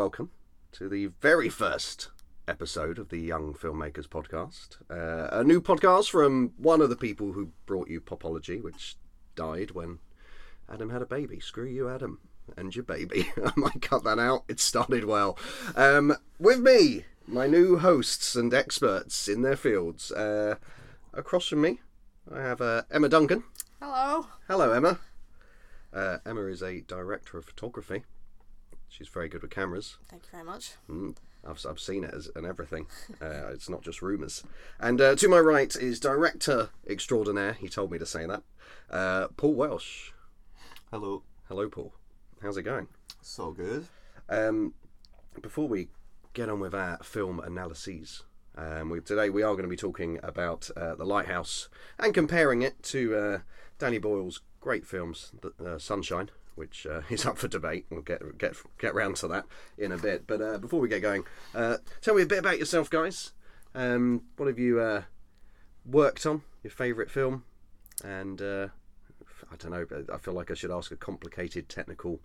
welcome to the very first episode of the Young Filmmakers Podcast. Uh, a new podcast from one of the people who brought you Popology, which died when Adam had a baby. Screw you, Adam, and your baby. I might cut that out. It started well. Um, with me, my new hosts and experts in their fields. Uh, across from me, I have uh, Emma Duncan. Hello. Hello, Emma. Uh, Emma is a director of photography. She's very good with cameras. Thank you very much. Mm, I've, I've seen it as, and everything. Uh, it's not just rumours. And uh, to my right is director extraordinaire. He told me to say that. Uh, Paul Welsh. Hello. Hello, Paul. How's it going? So good. Um, before we get on with our film analyses, um, we, today we are going to be talking about uh, The Lighthouse and comparing it to uh, Danny Boyle's great films, The- uh, Sunshine, which uh, is up for debate. We'll get get get round to that in a bit. But uh, before we get going, uh, tell me a bit about yourself, guys. Um, what have you uh, worked on? Your favourite film? And uh, I don't know. but I feel like I should ask a complicated technical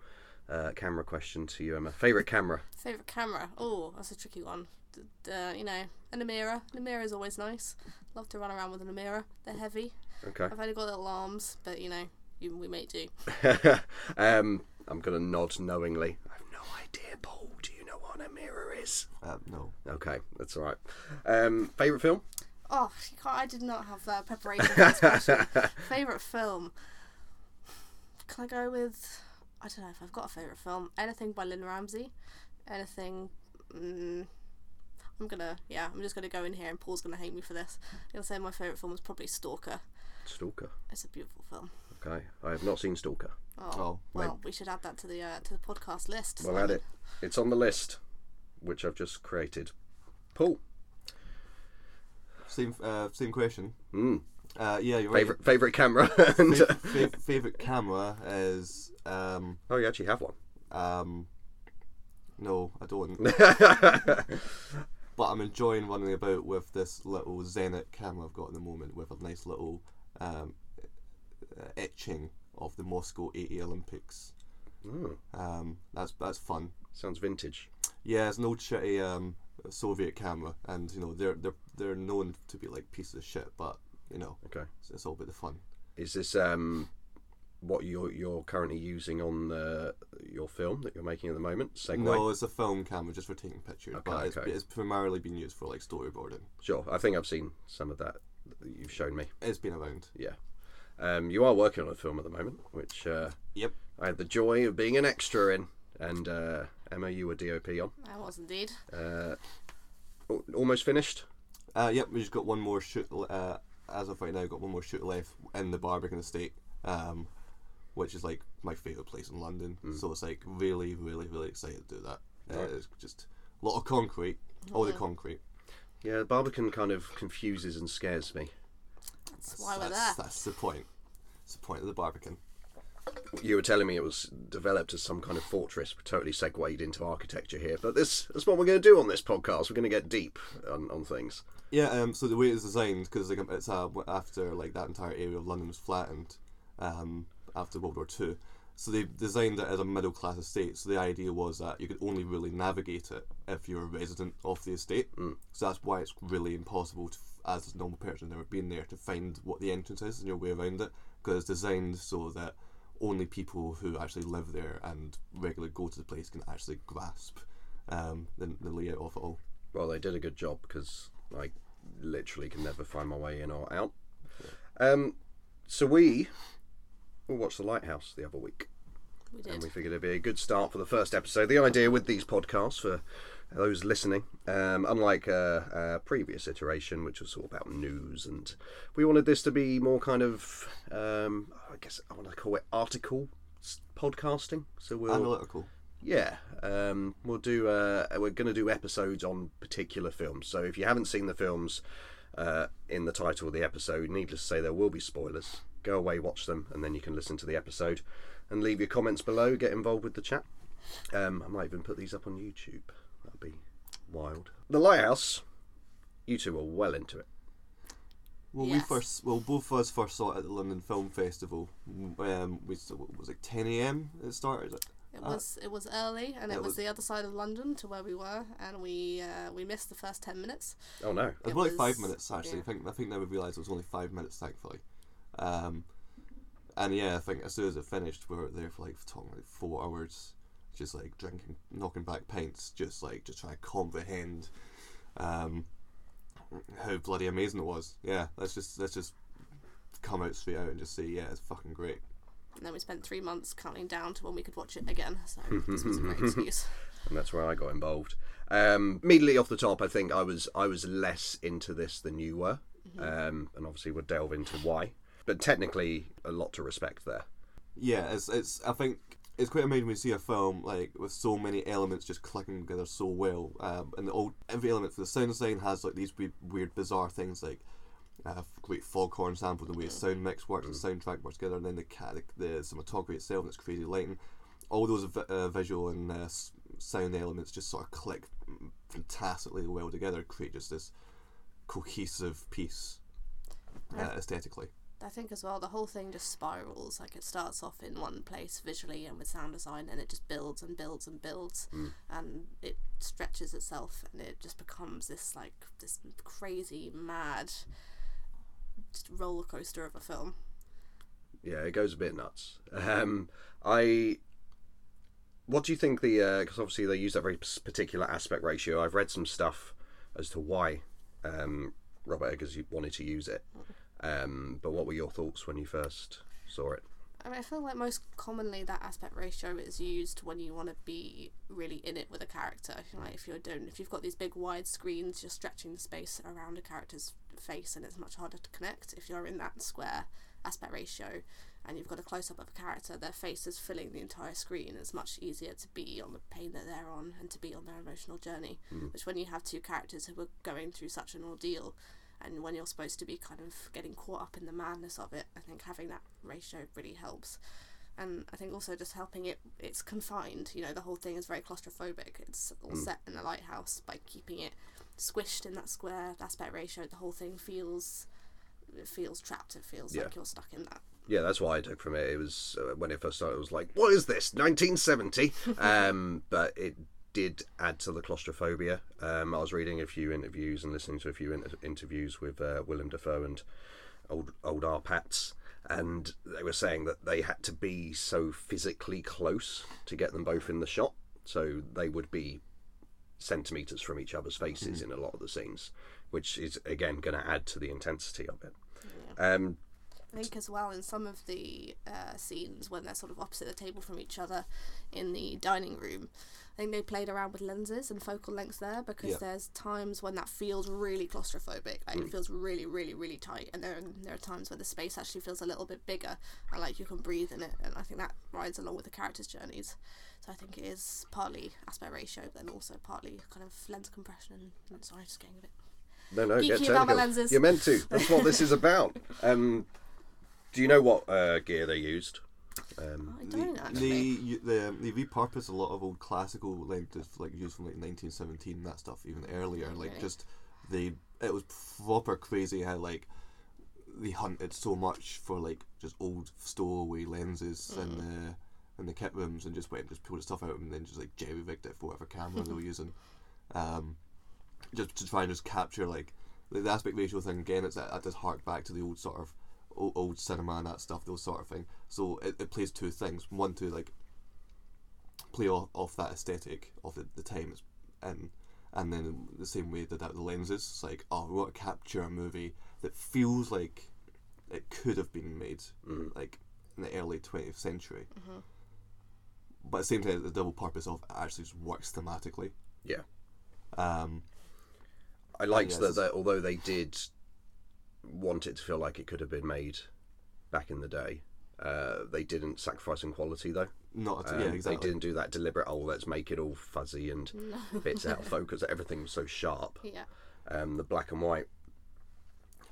uh, camera question to you, Emma. Favourite camera? Favorite camera? Oh, that's a tricky one. Uh, you know, and a mirror. The mirror is always nice. Love to run around with a mirror. They're heavy. Okay. I've only got little arms, but you know, you, we may do. um, I'm gonna nod knowingly. I have no idea, Paul. Do you know what a mirror is? Uh, no. Okay, that's all right. Um, favorite film? Oh, I did not have that preparation for favorite film? Can I go with? I don't know if I've got a favorite film. Anything by Lynne Ramsay. Anything. Mm, I'm gonna, yeah, I'm just gonna go in here and Paul's gonna hate me for this. I'm gonna say my favourite film was probably Stalker. Stalker. It's a beautiful film. Okay, I have not seen Stalker. Oh, Oh, well, we should add that to the uh, to the podcast list. Well, add it. It's on the list, which I've just created. Paul. Same. Uh, same question. Mm. Uh, yeah, you're right. Favorite favorite camera? and, Fa- fa- favorite camera is um oh, you actually have one. um. No, I don't. but I'm enjoying running about with this little Zenit camera I've got at the moment, with a nice little um, etching of the Moscow 80 Olympics. Oh, Um, that's that's fun. sounds vintage. Yeah, it's an old shitty um, Soviet camera, and you know they're they're they're known to be like pieces of shit, but you know Okay. it's, it's all about the fun. Is this um what you're you're currently using on uh, your film that you're making at the moment? segue. No, it's a film camera just for taking pictures, Okay, but it's, okay. it's primarily been used for like storyboarding. Sure. I think I've seen some of that you've shown me. It's been around. Yeah. Um, you are working on a film at the moment, which uh, Yep. I had the joy of being an extra in, and uh, Emma, you were DOP on. I was indeed. Uh, al- almost finished. Uh, yep, we just got one more shoot. Uh, as of right now, got one more shoot left in the Barbican Estate, um, which is like my favourite place in London. So it's like really, really, really excited to do that. Uh, Right. it's just a lot of concrete, all the concrete. Yeah, the Barbican kind of confuses and scares me. That's why we're that's, there. that's the point. It's the point of the Barbican. You were telling me it was developed as some kind of fortress. We're totally segued into architecture here, but this that's what we're going to do on this podcast. We're going to get deep on, on things. Yeah, um, so the way it's designed, because like it's uh, after like that entire area of London was flattened, um, after World War Two, so they designed it as a middle class estate. So the idea was that you could only really navigate it if you're a resident of the estate. Mm. So that's why it's really impossible to, as a normal person never been there, to find what the entrance is and your way around it, because it's designed so that only people who actually live there and regularly go to the place can actually grasp um, the, the layout of it all. Well, they did a good job because I literally can never find my way in or out. Um, so we we watched The Lighthouse the other week. We and we figured it'd be a good start for the first episode. The idea with these podcasts for those listening, um, unlike a, a previous iteration, which was all about news, and we wanted this to be more kind of, um, I guess I want to call it article podcasting. So we'll Analytical. yeah, um, we'll do. Uh, we're going to do episodes on particular films. So if you haven't seen the films uh, in the title of the episode, needless to say, there will be spoilers. Go away, watch them, and then you can listen to the episode and leave your comments below. Get involved with the chat. Um, I might even put these up on YouTube. That'd be wild. The Lighthouse. You two are well into it. Well, we first, well, both of us first saw it at the London Film Festival. Um, we saw, what was it 10 a.m. It started. It Uh, was it was early, and it, it was, was- the other side of London to where we were, and we uh, we missed the first ten minutes. Oh no. It was It more like five minutes actually. yeah. I think I think now we've realised it was only five minutes, thankfully. Um, and yeah, I think as soon as it finished, we were there for like talking like four hours, just like drinking, knocking back pints, just like just trying to comprehend um, how bloody amazing it was. Yeah, let's just let's just come out straight out and just say yeah, it's fucking great. And then we spent three months counting down to when we could watch it again. So this was a great excuse. and that's where I got involved. Um, immediately off the top, I think I was I was less into this than you were, um, and obviously we'll delve into why. But technically, a lot to respect there. Yeah, it's it's. I think it's quite amazing when you see a film like with so many elements just clicking together so well. Um, and the old every element for the sound design has like these weird, weird bizarre things like uh, great foghorn sample, the way the sound mix works, the soundtrack works together, and then the the, the cinematography itself, and its crazy lighting. All those vi- uh, visual and uh, sound elements just sort of click fantastically well together, create just this cohesive piece uh, aesthetically. I think as well the whole thing just spirals. Like it starts off in one place visually and with sound design, and it just builds and builds and builds, and it stretches itself, and it just becomes this like this crazy mad roller coaster of a film. Yeah, it goes a bit nuts. Um, I. What do you think the? Because obviously they use that very particular aspect ratio. I've read some stuff as to why um, Robert Eggers wanted to use it. Um, but what were your thoughts when you first saw it? I mean, I feel like most commonly that aspect ratio is used when you want to be really in it with a character. Like if you're doing, if you've got these big wide screens, you're stretching the space around a character's face, and it's much harder to connect. If you're in that square aspect ratio, and you've got a close up of a character, their face is filling the entire screen. It's much easier to be on the pain that they're on and to be on their emotional journey. Which when you have two characters who are going through such an ordeal, and when you're supposed to be kind of getting caught up in the madness of it, I think having that ratio really helps. And I think also just helping it, it's confined. You know, the whole thing is very claustrophobic. It's all set in a lighthouse by keeping it squished in that square aspect ratio. The whole thing feels, it feels trapped. It feels Yeah. like you're stuck in that. Yeah, that's what I took from it. It was uh, when it first started. It was like, "What is this? 1970?" um, but it did add to the claustrophobia. Um, I was reading a few interviews and listening to a few inter- interviews with uh, Willem Dafoe and old old R. Pats, and they were saying that they had to be so physically close to get them both in the shot. So they would be centimeters from each other's faces in a lot of the scenes, which is again going to add to the intensity of it. Um, I think as well in some of the uh, scenes when they're sort of opposite the table from each other in the dining room, I think they played around with lenses and focal lengths there because Yeah. there's times when that feels really claustrophobic, like it feels really, really, really tight, and there there are times where the space actually feels a little bit bigger and like you can breathe in it, and I think that rides along with the characters' journeys. So I think it is partly aspect ratio, but then also partly kind of lens compression. And, sorry, just getting a bit No, no, Geeky get about my lenses. You're meant to. That's what this is about. Um, do you know what uh, gear they used? Um, I don't they, actually. They, they, they repurposed a lot of old classical lenses, like used from like 1917, that stuff, even earlier. Like Really? just they, it was proper crazy how like they hunted so much for like just old stowaway lenses and the in the kit rooms and just went and just pulled stuff out and then just like jerry rigged it for whatever camera they were using, um, just to try and just capture like the, the aspect ratio thing again. It's that, that does hark back to the old sort of old, old cinema and that stuff, those sort of thing. So it, it plays two things. One to like play off, off that aesthetic of the, the time it's in, and then the same way they that the lenses. It's like, oh, we want to capture a movie that feels like it could have been made like in the early 20th century. But at the same time, the double purpose of it actually just works thematically. yeah, Um, I liked Yes. that, that. Although they did want it to feel like it could have been made back in the day, uh, they didn't sacrifice in quality though. not at, Um, yeah, They didn't do that deliberate. Oh, let's make it all fuzzy and bits out of focus. Everything was so sharp. Yeah. Um, the black and white.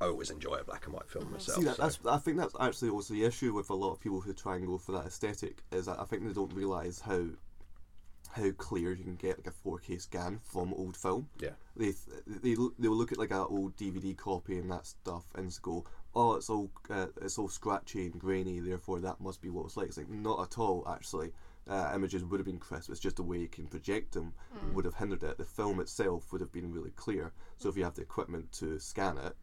I always enjoy a black and white film myself. See that, so- that's I think that's actually also the issue with a lot of people who try and go for that aesthetic is that I think they don't realise how how clear you can get like a 4K scan from old film. Yeah. They they look- they will look at like an old DVD copy and that stuff and just go, oh, it's all uh, it's all scratchy and grainy, therefore that must be what it's like. It's like not at all actually. uh, images would have been crisp. It's just the way you can project them would have hindered it. The film itself would have been really clear. So if you have the equipment to scan it,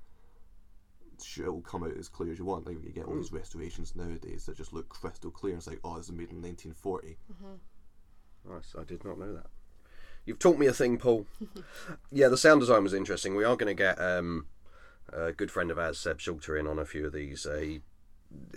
sure, it will come out as clear as you want. Like you get all these restorations nowadays that just look crystal clear. It's like, oh, this is made in 1940. Nice, I did not know that. You've taught me a thing, Paul. yeah, the sound design was interesting. We are going to get um, a good friend of ours, Seb Schulter, in on a few of these. Uh, he,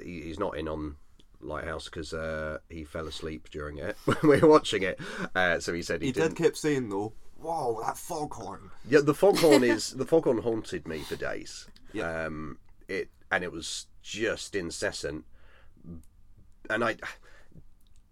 he he's not in on Lighthouse because uh, he fell asleep during it when we were watching it. Uh, so he said he, He didn't. did keep saying though, "Whoa, that foghorn!" Yeah, the foghorn is the foghorn haunted me for days. Yeah. Um, it and it was just incessant. And I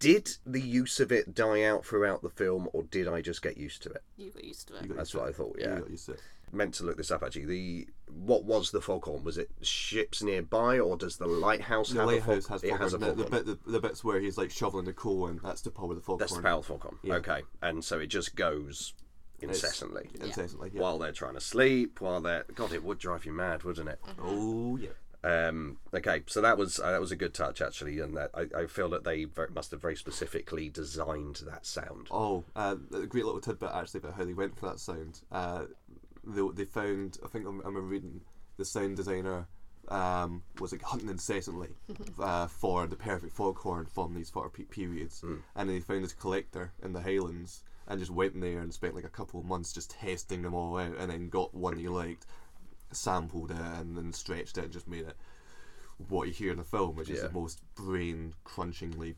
did the use of it die out throughout the film, or did I just get used to it? You got used to it. You That's to what I it. thought. You Yeah, got used to it. meant to look this up actually. The what was the foghorn? Was it ships nearby, or does the lighthouse The have lighthouse a fog? has it has a the, foghorn. the, bit, the, the bits where he's like shoveling the coal, and that's the power of the foghorn. That's the power of the foghorn. Yeah. Okay, and so it just goes incessantly incessantly. Yeah. while they're trying to sleep. While they're God, it would drive you mad, wouldn't it? Mm-hmm. Oh yeah. Um, okay, so that was uh, that was a good touch actually, and that I, I feel that they very, must have very specifically designed that sound. Oh, uh, a great little tidbit actually about how they went for that sound. Uh, they, they found, I think I'm, I'm reading, the sound designer um, was like hunting incessantly uh, for the perfect foghorn from these sort of pe- periods, and they found this collector in the Highlands and just went in there and spent like a couple of months just testing them all out, and then got one he liked, sampled it, and then stretched it and just made it what you hear in the film, which is the most brain crunchingly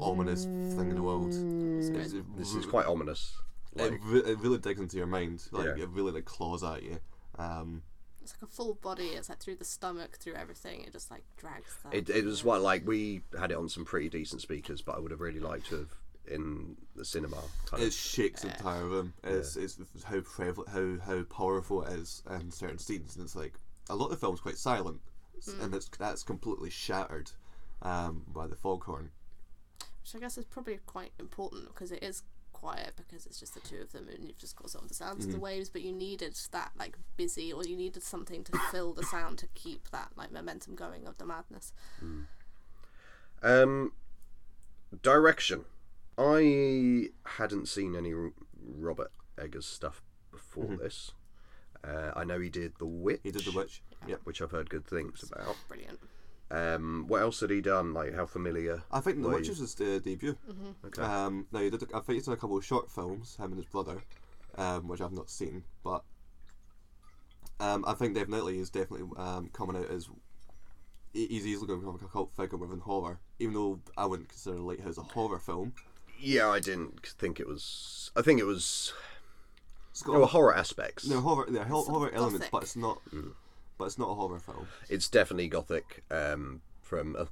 ominous thing in the world. It's- it This is quite ominous. Like, it, re- it really digs into your mind. Like Yeah. it really like claws at you. Um, It's like a full body. It's like through the stomach, through everything. It just like drags that. it, it was what like we had it on some pretty decent speakers, but I would have really liked to have in the cinema. Kind it of. shakes the entire room. It's, it's how prevalent, how how powerful it is in certain scenes, and it's like a lot of the film's quite silent, and it's that's completely shattered um, by the foghorn. Which I guess is probably quite important because it is quiet because it's just the two of them and you've just got sort of the sounds of the waves, but you needed that like busy or you needed something to fill the sound to keep that like momentum going of the madness. Um, direction. I hadn't seen any Robert Eggers stuff before this. Uh, I know he did The Witch. He did the witch. Yep. which I've heard good things about. Brilliant. Um, what else had he done? Like how familiar? I think the witch was his uh, debut. Okay. Um, now he did. I think he's done a couple of short films, him and his brother, um, which I've not seen, but um, I think definitely he's definitely um, coming out as he's easily going to become a cult figure within horror. Even though I wouldn't consider Lighthouse a horror film, Yeah, I didn't think it was. I think it was. it's There got were horror aspects. there are horror, there are hor- Sort of horror elements, gothic. but it's not. But it's not a horror film. It's definitely gothic. Um, from uh,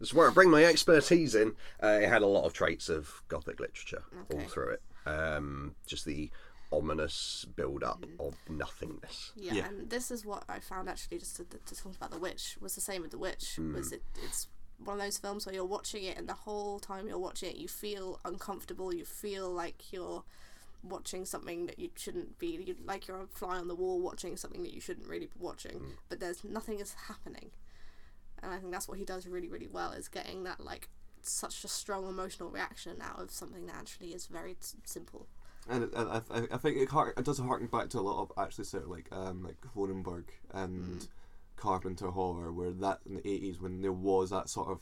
this is where I bring my expertise in. Uh, it had a lot of traits of gothic literature all through it. Um, just the ominous build-up of nothingness. Yeah, Yeah. and this is what I found actually just to, to talk about the witch was the same with the witch Hmm. was it it's one of those films where you're watching it and the whole time you're watching it you feel uncomfortable you feel like you're watching something that you shouldn't be you, like you're a fly on the wall watching something that you shouldn't really be watching Hmm. but there's nothing is happening. And I think that's what he does really really well is getting that like such a strong emotional reaction out of something that actually is very s- simple. And, I, I- I think it, it does harken back to a lot of actually sort of like um like Cronenberg and Carpenter horror, where that in the eighties when there was that sort of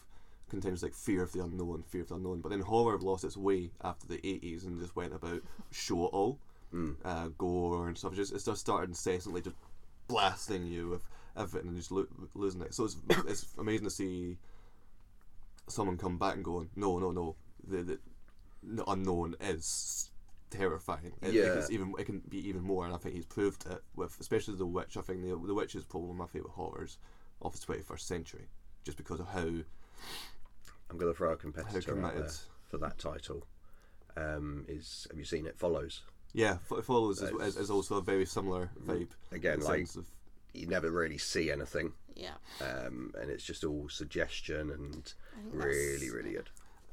continuous like fear of the unknown, fear of the unknown. But then horror lost its way after the eighties and just went about show it all, uh, gore and stuff. Just it just started incessantly just blasting you with everything and just lo- losing it. So it's it's amazing to see someone come back and going, no, no, no, the the, the unknown is terrifying. It, Yeah. it, it's even it can be even more, and I think he's proved it with especially the witch. I think the the witch is probably one of my favorite horrors of the twenty first century, just because of how I'm going to throw a competitor out there for that title. Um, is have you seen it? Follows yeah, F- follows is, is, is also a very similar vibe. again. the Like sense of you never really see anything, yeah um, and it's just all suggestion and really, really good.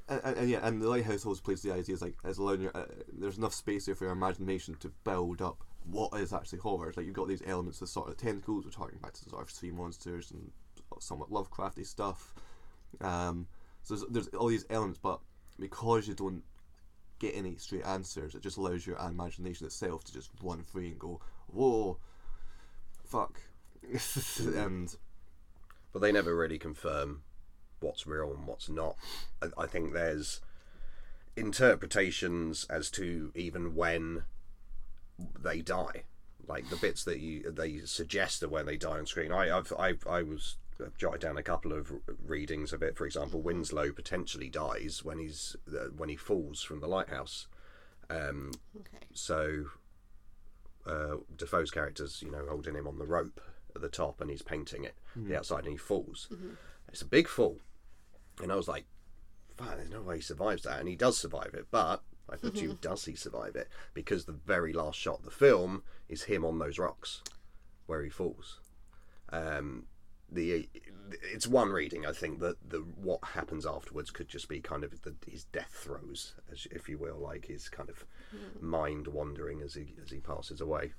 And, and, yeah, and the lighthouse always plays the idea is like as allowing uh, there's enough space there for your imagination to build up what is actually horror. Like you've got these elements of sort of tentacles, we're talking back to the sort of sea monsters and somewhat Lovecrafty stuff. Um, so there's, there's all these elements, but because you don't get any straight answers, it just allows your imagination itself to just run free and go, whoa, fuck, and but they never really confirm what's real and what's not. I, I think there's interpretations as to even when they die, like the bits that you they suggest of when they die on screen. I I've, I I was I've jotted down a couple of readings of it. For example, Winslow potentially dies when he's uh, when he falls from the lighthouse. Um, Okay. so uh, Dafoe's character's, you know, holding him on the rope at the top, and he's painting it the outside, and he falls. It's a big fall, and I was like, "Fuck, there's no way he survives that," and he does survive it. But I put you, does he survive it? Because the very last shot of the film is him on those rocks where he falls. Um, the it's one reading. I think that the what happens afterwards could just be kind of the, his death throes, as if you will, like his kind of mind wandering as he as he passes away.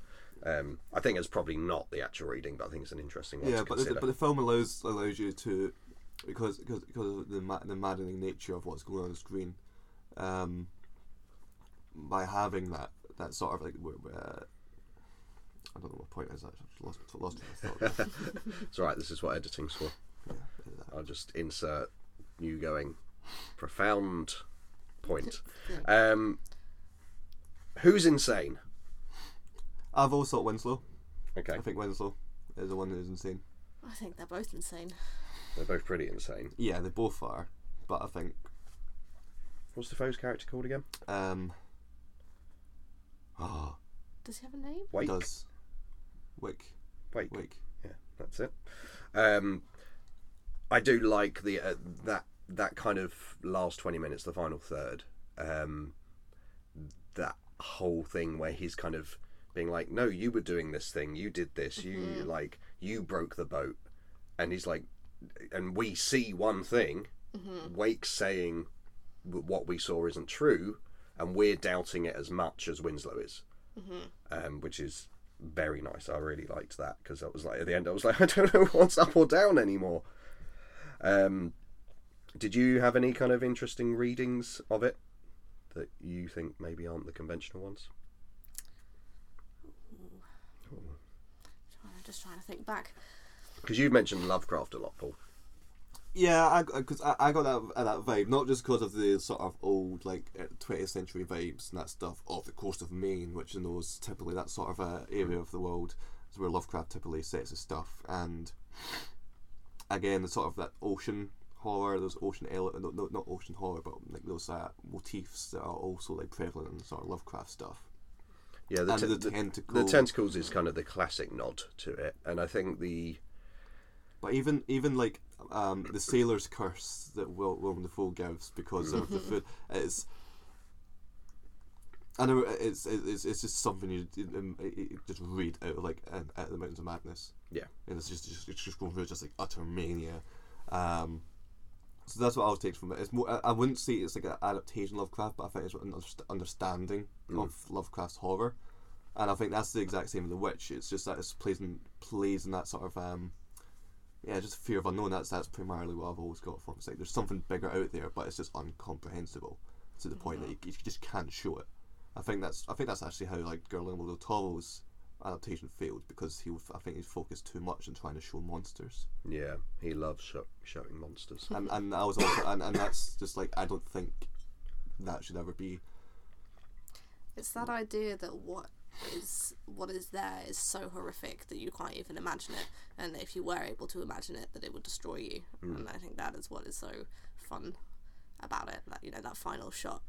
Um, I think it's probably not the actual reading, but I think it's an interesting one yeah, to but the, but the film allows allows you to because because because of the ma- the maddening nature of what's going on the screen, um, by having that that sort of like where- where- I don't know what point is that. I've lost lost my thought. it's all right. This is what editing's for. yeah, that. I'll just insert you going profound point. Um, who's insane? I've always thought Winslow. Okay, I think Winslow is the one who's insane. I think they're both insane. They're both pretty insane. Yeah, they both are, but I think What's Dafoe's character called again? um, oh, Does he have a name? it Wake. does Wick Wake. Wake. Yeah, that's it. Um, I do like the uh, that that kind of last twenty minutes, the final third. Um, that whole thing where he's kind of being like, "No, you were doing this thing. You did this. You like you broke the boat," and he's like, and we see one thing. Wake saying what we saw isn't true, and we're doubting it as much as Winslow is, um, which is very nice. I really liked that because I was like at the end, I was like, I don't know what's up or down anymore. Um, did you have any kind of interesting readings of it that you think maybe aren't the conventional ones? I'm just trying to think back. Because you've mentioned Lovecraft a lot, Paul. Yeah, because I, I, got that uh, that vibe not just because of the sort of old like twentieth century vibes and that stuff off the coast of Maine, which in those typically that sort of uh, area of the world is where Lovecraft typically sets his stuff, and again the sort of that ocean horror, those ocean ele- no, no, not ocean horror, but like those uh, motifs that are also like prevalent in sort of Lovecraft stuff. Yeah, the, te- the the, tentacle. the tentacles is kind of the classic nod to it, and I think the But even even like um, the sailor's curse that Will Willem Dafoe gives because of the food is. I know it's it's, it's just something you, you, um, you- just read out of like out of the Mountains of Madness. Yeah. and it's just, just it's just going through just like utter mania. Um, so that's what I'll take from it. It's more. I, I wouldn't say it's like an adaptation of Lovecraft, but I think it's an underst- understanding of Lovecraft's horror, and I think that's the exact same with The Witch. It's just that it plays in plays in that sort of um, yeah, just fear of unknown. That's that's primarily what I've always got from. It's like there's something bigger out there, but it's just incomprehensible to the point that mm-hmm. you, you just can't show it. I think that's I think that's actually how like Guillermo del Toro's adaptation failed because he I think he focused too much on trying to show monsters, yeah he loves show, showing monsters. and and I was also and, and that's just like I don't think that should ever be. It's that idea that what is what is there is so horrific that you can't even imagine it, and if you were able to imagine it, that it would destroy you. And I think that is what is so fun about it. That you know that final shot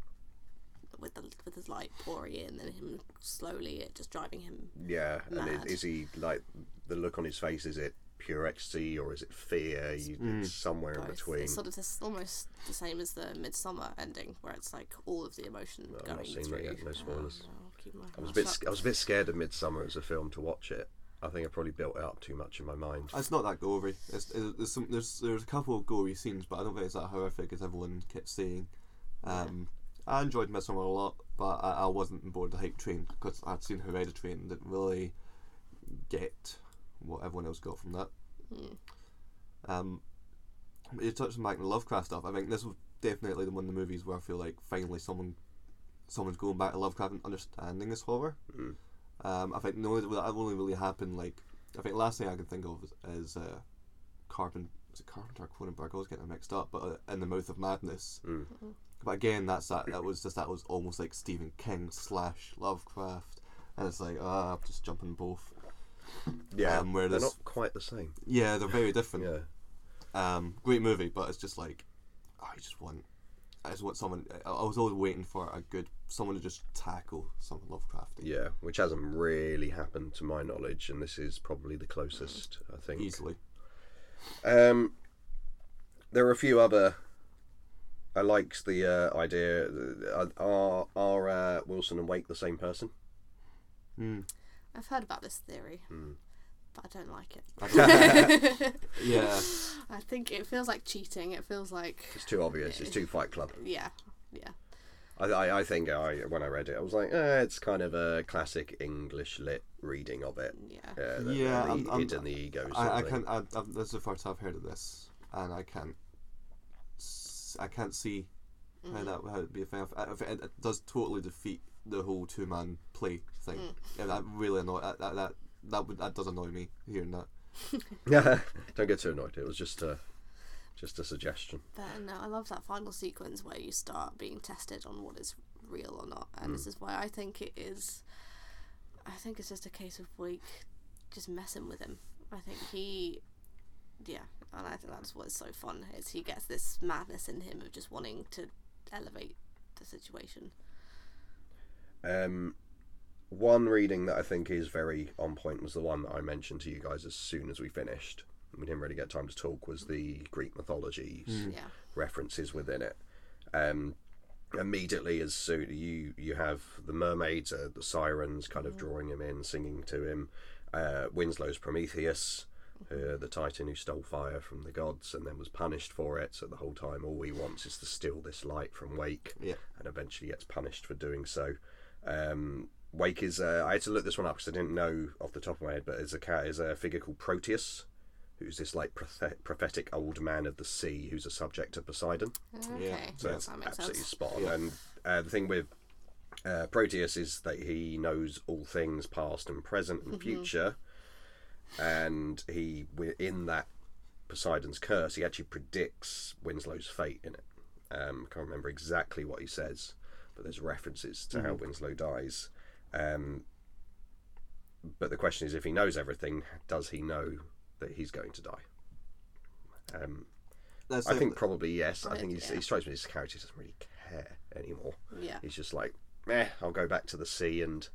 with the with his light pouring in and him slowly it just driving him. Yeah, and Mad. is, is he like the look on his face? Is it pure ecstasy or is it fear? You, It's somewhere in between. It's sort of this almost the same as the Midsommar ending, where it's like all of the emotion I've going not seen through. that yet, no spoilers. Um, I'll keep my I was a bit. shut. I was a bit scared of Midsommar as a film to watch it. I think I probably built it up too much in my mind. It's not that gory. It's, it's, there's some there's there's a couple of gory scenes, but I don't think it's that horrific as everyone kept saying. Um, I enjoyed Midsommar a lot, but I, I wasn't on board the hype train because I'd seen Hereditary and didn't really get what everyone else got from that. Hmm. Um, you touched on back the Lovecraft stuff. I think this was definitely the one of the movies where I feel like finally someone someone's going back to Lovecraft and understanding this horror. Mm. Um, I think only that only really happened like I think last thing I can think of is, is uh, Carpenter. Was it Carpenter or Cronenberg? I was getting them mixed up, but uh, in the Mouth of Madness. Mm. But again, that's that. That was just that was almost like Stephen King slash Lovecraft, and it's like ah, I'm just jumping both. Yeah, Um, where they're not quite the same. Yeah, they're very different. Yeah, Um, great movie, but it's just like I just want, I just want someone. I I was always waiting for a good someone to just tackle something Lovecrafty yeah, which hasn't really happened to my knowledge, and this is probably the closest. I think. easily. Um, there are a few other. I liked the uh, idea. uh, Are are uh, Wilson and Wake the same person? Mm. I've heard about this theory, Mm. But I don't like it. I Yeah, I think it feels like cheating. It feels like It's too obvious. It's too Fight Club. yeah, yeah. I, I, I think I when I read it, I was like, eh, it's kind of a classic English lit reading of it. Yeah. Uh, the, Yeah, the, I'm- I'm- the ego. I, I can't. I, I, this is the first I've heard of this, and I can't. I can't see how that it'd be a thing. I- I- It, it does totally defeat the whole two man play thing. Yeah, that really annoy that that that that, would, that does annoy me hearing that. Yeah, Don't get too annoyed. It was just a just a suggestion. But uh, no, I love that final sequence where you start being tested on what is real or not, and this mm. is why I think it is. I think it's just a case of Wake just messing with him. I think he, yeah, and I think that's what's so fun is he gets this madness in him of just wanting to elevate the situation. Um, one reading that I think is very on point was the one that I mentioned to you guys as soon as we finished. We didn't really get time to talk. Was the Greek mythologies Yeah, references within it? Um, immediately, as soon you you have the mermaids, uh, the sirens, kind of drawing him in, singing to him. Uh, Winslow's Prometheus, uh, the Titan who stole fire from the gods and then was punished for it. So the whole time, all he wants is to steal this light from Wake Yeah. and eventually gets punished for doing so. Um, Wake is. Uh, I had to look this one up because I didn't know off the top of my head, but is a cat is a figure called Proteus, who's this like prophetic old man of the sea who's a subject of Poseidon. okay, So it's that absolutely sense. spot on. Yeah. And uh, the thing with uh, Proteus is that he knows all things past and present and future, and he wi- in that Poseidon's curse, he actually predicts Winslow's fate in it. Um, I can't remember exactly what he says, but there's references to how Winslow dies. Um, but the question is, if he knows everything, does he know that he's going to die? Um, That's I the- think probably yes. I Right, think he's, yeah. he strikes me as a character who doesn't really care anymore. Yeah, He's just like, eh, I'll go back to the sea and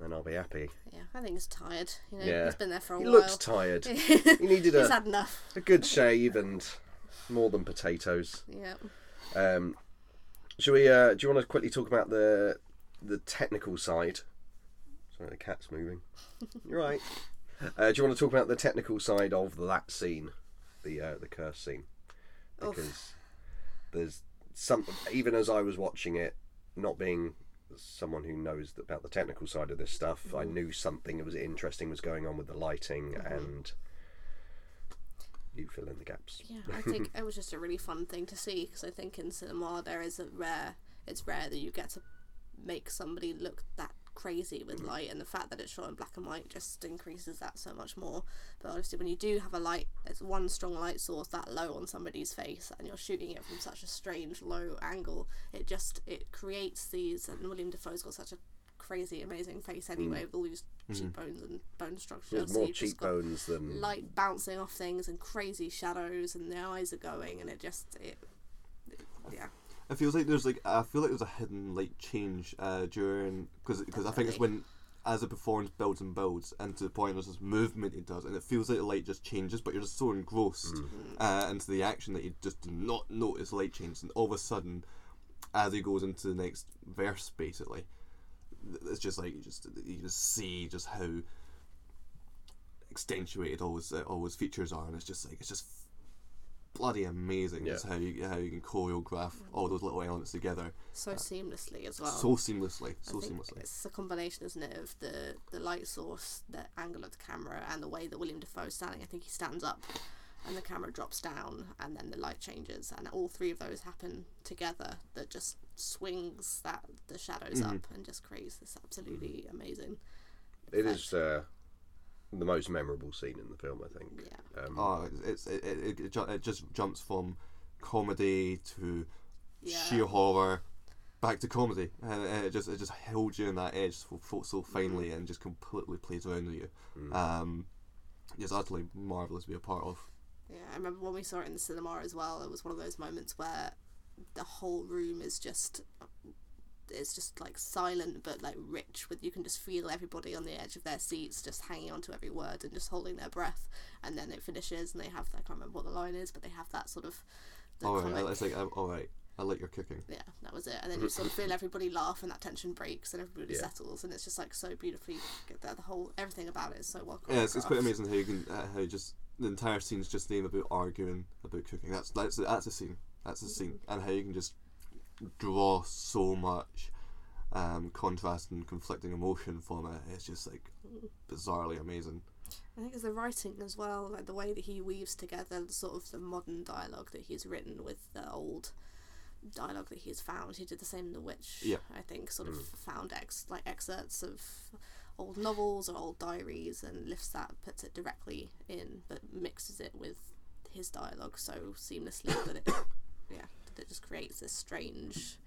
then I'll be happy. yeah. I think he's tired. You know, Yeah. he's been there for a He while. He looks tired. he needed he's a, had enough. a good shave and more than potatoes. Yeah. Um, shall we? Uh, do you want to quickly talk about the the technical side? Sorry, the cat's moving. You're right. Uh, do you want to talk about the technical side of that scene, the uh, the curse scene? Oof. Because there's some. Even as I was watching it, not being someone who knows about the technical side of this stuff, I knew something that was interesting was going on with the lighting and. You fill in the gaps. Yeah, I think it was just a really fun thing to see because I think in cinema there is a rare, it's rare that you get to make somebody look that crazy with mm. light, and the fact that it's shot in black and white just increases that so much more. But obviously, when you do have a light, it's one strong light source that low on somebody's face, and you're shooting it from such a strange low angle, it just it creates these. And William Dafoe's got such a crazy, amazing face mm. anyway, with all these mm. cheekbones and bone structure. There's so more you've just got- cheekbones than light bouncing off things and crazy shadows and the eyes are going and it just it, it- yeah It feels like there's like I feel like there's a hidden light change uh, during because because I think it's when as the performance builds and builds and to the point there's this movement it does and it feels like the light just changes but you're just so engrossed uh, into the action that you just do not notice light change and all of a sudden as he goes into the next verse basically it's just like you just you just see just how accentuated all his, uh, all his features are and it's just like it's just bloody amazing Yeah. just how you how you can choreograph all those little elements together so uh, seamlessly as well so seamlessly I so think seamlessly it's a combination isn't it of the the light source the angle of the camera and the way that William Dafoe's standing I think he stands up and the camera drops down, and then the light changes, and all three of those happen together. That just swings that the shadows mm-hmm. up and just creates this absolutely mm-hmm. amazing. It is uh, the most memorable scene in the film, I think. Yeah. Um, Oh, it's it, it, it, it, ju- it just jumps from comedy to Yeah. sheer horror back to comedy, and and it just it just holds you in that edge so, so- so finely and just completely plays around with you. Um, it's utterly marvelous to be a part of. Yeah, I remember when we saw it in the cinema as well. It was one of those moments where the whole room is just it's just like silent but like rich with you can just feel everybody on the edge of their seats just hanging on to every word and just holding their breath and then it finishes and they have I can't remember what the line is but they have that sort of the All right, it's like all right, I like your cooking. yeah that was it and then you sort of feel everybody laugh and that tension breaks and everybody Yeah. settles and it's just like so beautifully the, the whole everything about it is so well Yeah, it's, it's quite amazing how you can uh, how just the entire scene's just named about arguing about cooking. That's that's that's a scene. That's a scene, and how you can just draw so much um, contrast and conflicting emotion from it. It's just like bizarrely amazing. I think it's the writing as well, like the way that he weaves together sort of the modern dialogue that he's written with the old dialogue that he's found. He did the same in The Witch. Yeah. I think sort of found ex like excerpts of old novels or old diaries and lifts that, puts it directly in, but mixes it with his dialogue so seamlessly that it yeah that it just creates this strange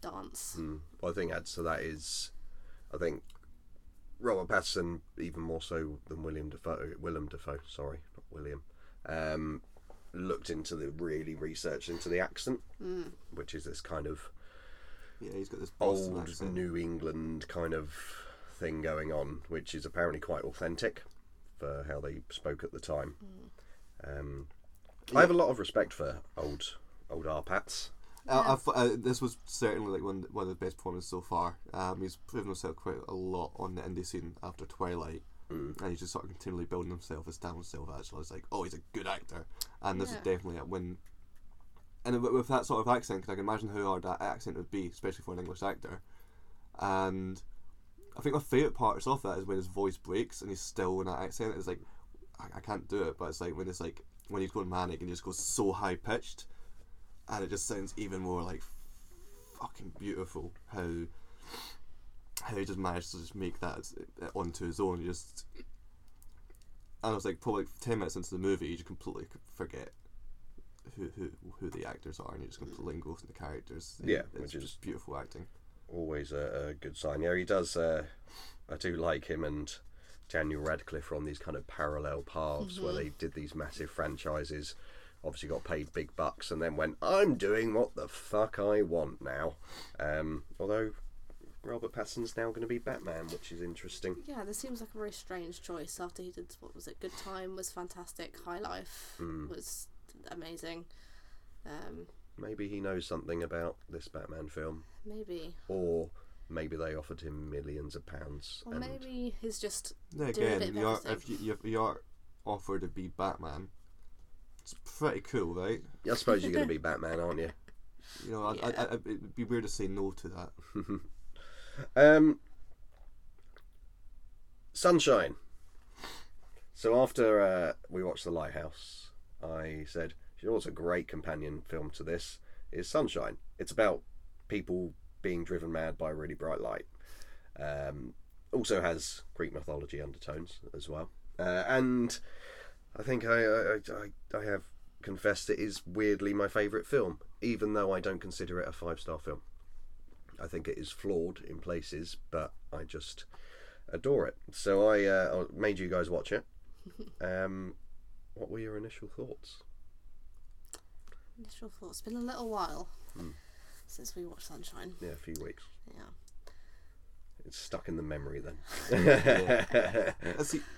dance. Mm. What I think adds to that is, I think Robert Pattinson, even more so than William Dafoe, Willem Dafoe, sorry, not William, um, looked into the really researched into the accent, Mm. which is this kind of Yeah, he's got this Boston old accent. New England kind of thing going on, which is apparently quite authentic for how they spoke at the time. Um, I have a lot of respect for old old RPats. Uh, I thought- uh, this was certainly like one one of the best performances so far. Um, he's proven himself quite a lot on the indie scene after Twilight, and he's just sort of continually building himself, established himself. Actually, I was like, oh, he's a good actor, and this Yeah. is definitely a win. And with- with that sort of accent, 'cause I can imagine how hard that accent would be, especially for an English actor. And I think my favourite parts of that is when his voice breaks and he's still in that accent. It's like I, I can't do it, but it's like when it's like when he's going manic and he just goes so high pitched, and it just sounds even more like fucking beautiful how how he just managed to just make that onto his own. You just and I was like probably ten minutes into the movie, you just completely forget who who who the actors are, and you just completely engrossed in the characters. Yeah, it's which is- just beautiful acting. always a, a good sign. Yeah, he does. Uh, I do like him and Daniel Radcliffe are on these kind of parallel paths where they did these massive franchises. Obviously, got paid big bucks and then went, "I'm doing what the fuck I want now." Um, although Robert Pattinson's now going to be Batman, which is interesting. Yeah, this seems like a very strange choice after he did what was it? Good Time was fantastic. High Life was amazing. Um, Maybe he knows something about this Batman film, maybe, or maybe they offered him millions of pounds. or and maybe he's just Then Do a bit again, of you are, if you, you, you are offered to be Batman, it's pretty cool, right? I suppose you're going to be Batman, aren't you? You know, I, I, I, it'd be weird to say no to that. Um, Sunshine. So after uh, we watched The Lighthouse, I said, "You know what's a great companion film to this is Sunshine. It's about people being driven mad by a really bright light. Um, also has Greek mythology undertones as well, uh, and I think I, I I I have confessed it is weirdly my favourite film, even though I don't consider it a five star film. I think it is flawed in places, but I just adore it. So I uh, made you guys watch it. Um, what were your initial thoughts? initial thoughts. It's been a little while Hmm. since we watched Sunshine. Yeah, a few weeks. Yeah. It's stuck in the memory then. I see.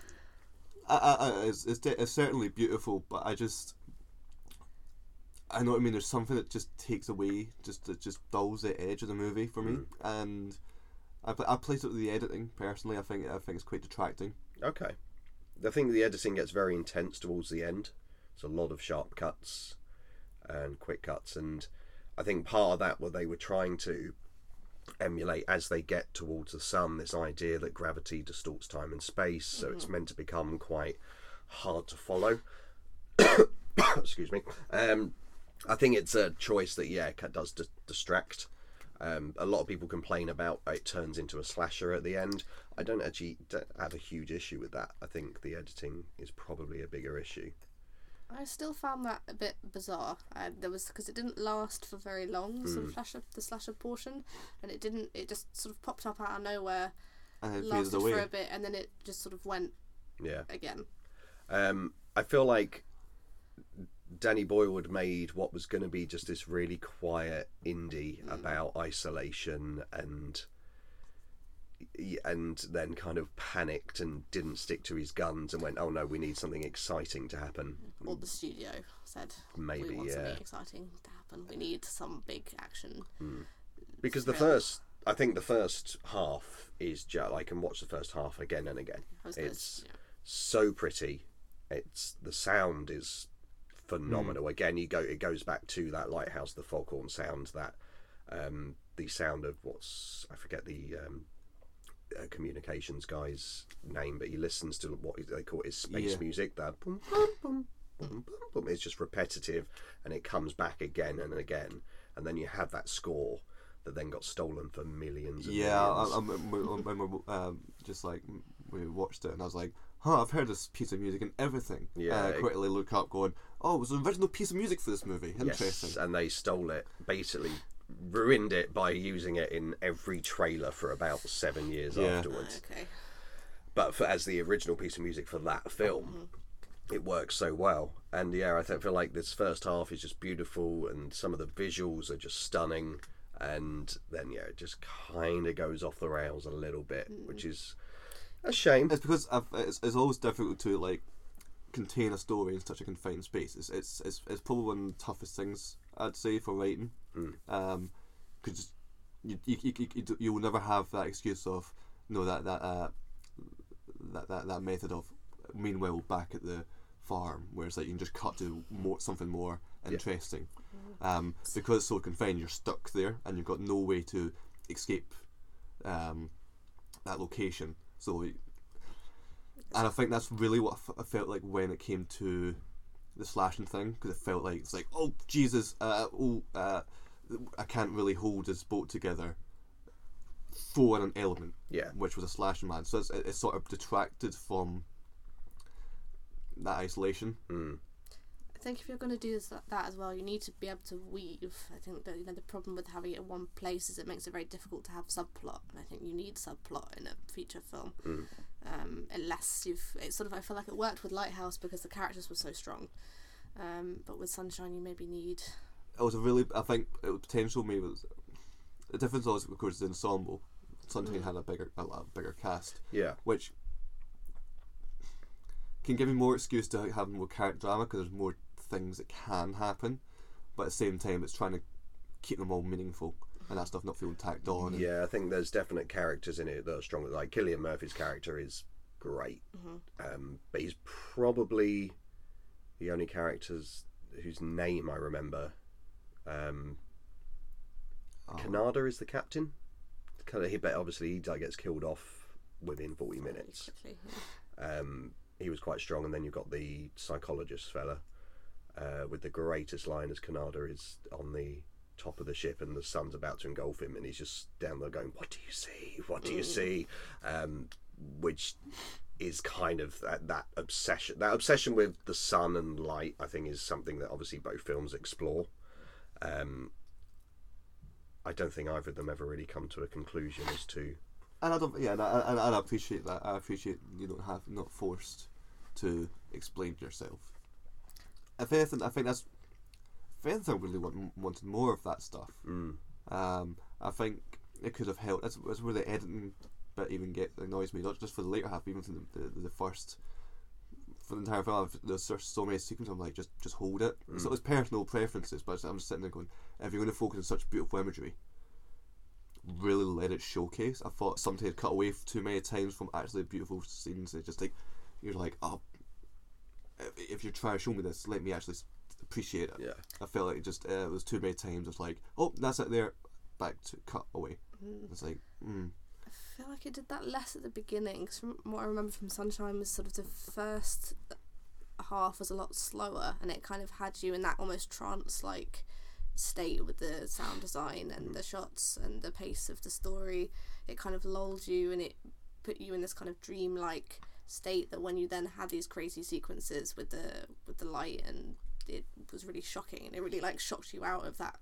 I, I, I, it's, it's, it's certainly beautiful, but I just. I know what I mean. There's something that just takes away, just that just dulls the edge of the movie for me, mm. and I, I placed it with the editing. Personally, I think I think it's quite detracting. okay. I think the editing gets very intense towards the end. It's a lot of sharp cuts and quick cuts, and I think part of that were they were trying to emulate as they get towards the sun this idea that gravity distorts time and space, so it's meant to become quite hard to follow. excuse me. Um, I think it's a choice that yeah does dis- distract. Um, a lot of people complain about it turns into a slasher at the end. I don't actually have a huge issue with that. I think the editing is probably a bigger issue. I still found that a bit bizarre. Uh, there was because it didn't last for very long, the sort of slasher, the slasher portion, and it didn't. It just sort of popped up out of nowhere, And it lasted for a bit, and then it just sort of went Yeah. again. Um, I feel like Danny Boyle had made what was going to be just this really quiet indie about isolation and and then kind of panicked and didn't stick to his guns and went, oh no, we need something exciting to happen. Or the studio said, Maybe, we want yeah. something exciting to happen. We need some big action. Because the first, I think the first half is just, I can watch the first half again and again. I was gonna It's s- yeah. so pretty. It's the sound is phenomenal. Again, you go it goes back to that lighthouse, the foghorn sound, that um, the sound of what's I forget the um, uh, communications guy's name, but he listens to what they call it space Yeah. music. That boom, boom, boom, boom, boom, boom. It's just repetitive, and it comes back again and again, and then you have that score that then got stolen for millions. And Yeah, I, millions. I, I, I remember um, just like we watched it, and I was like, "Huh, I've heard this piece of music and everything." Yeah, uh, it- quickly look up, going, "Oh, it was an original piece of music for this movie. Interesting." Yes, and they stole it, basically ruined it by using it in every trailer for about seven years Yeah. afterwards. Okay. But for, as the original piece of music for that film, it works so well. And yeah, I th- feel like this first half is just beautiful, and some of the visuals are just stunning. And then yeah, it just kind of goes off the rails a little bit, mm. which is a shame. It's because I've, it's, it's always difficult to like contain a story in such a confined space. It's it's it's, it's probably one of the toughest things I'd say for writing, mm. um, because you, you, you, you, you, you will never have that excuse of no that that uh, that, that that method of meanwhile back at the farm where it's like you can just cut to more something more interesting. Um, because it's so confined, you're stuck there and you've got no way to escape um, that location. So, and I think that's really what I f- I felt like when it came to the slashing thing, because it felt like it's like, oh Jesus, uh, oh, uh, I can't really hold this boat together. for an element, Yeah. which was a slashing man. So it's, it's sort of detracted from that isolation. I think if you're going to do this, that as well, you need to be able to weave. I think that you know the problem with having it in one place is it makes it very difficult to have subplot, and I think you need subplot in a feature film. Um, unless you've, it's sort of I feel like it worked with Lighthouse because the characters were so strong, um, but with Sunshine you maybe need. it was a really I think it was potential maybe was the difference was of course the ensemble. Sunshine had a bigger a lot bigger cast, Yeah, which can give you more excuse to have more character drama because there's more things that can happen, but at the same time it's trying to keep them all meaningful and that stuff not feeling tacked on. and- yeah. I think there's definite characters in it that are strong. Like Cillian Murphy's character is great, um, but he's probably the only characters whose name I remember. Um, Oh. Kaneda is the captain. Kind of, he, but obviously he like, gets killed off within forty minutes. Quickly. Um, he was quite strong, and then you've got the psychologist fella uh, with the greatest line as Kaneda is on the top of the ship, and the sun's about to engulf him, and he's just down there going, "What do you see? What do you see?" Um, which is kind of that, that obsession. That obsession with the sun and light, I think, is something that obviously both films explore. Um, I don't think either of them ever really come to a conclusion as to And I don't, yeah, and I, and I appreciate that. I appreciate you don't have not forced to explain yourself. If anything, I think that's. If anything, I really want, wanted more of that stuff. Mm. Um, I think it could have helped. That's, that's where the editing bit even get annoys me. Not just for the later half, even for the, the, the first. For the entire film, I've- there's so many sequences. I'm like, just just hold it. So it's personal preferences, but I'm just sitting there going, if you're going to focus on such beautiful imagery, really let it showcase. I thought something had cut away too many times from actually beautiful scenes. It's just like you're like, oh, if- if you're trying to show me this, let me actually appreciate it. yeah. I felt like it just uh, it was too many times. It's like, oh, that's it there, back to cut away. It's like, mm, I feel like it did that less at the beginning. Because from what I remember from Sunshine was sort of the first half was a lot slower, and it kind of had you in that almost trance like state with the sound design and the shots and the pace of the story. It kind of lulled you and it put you in this kind of dreamlike state that when you then had these crazy sequences with the with the light and it was really shocking. And it really like shocked you out of that.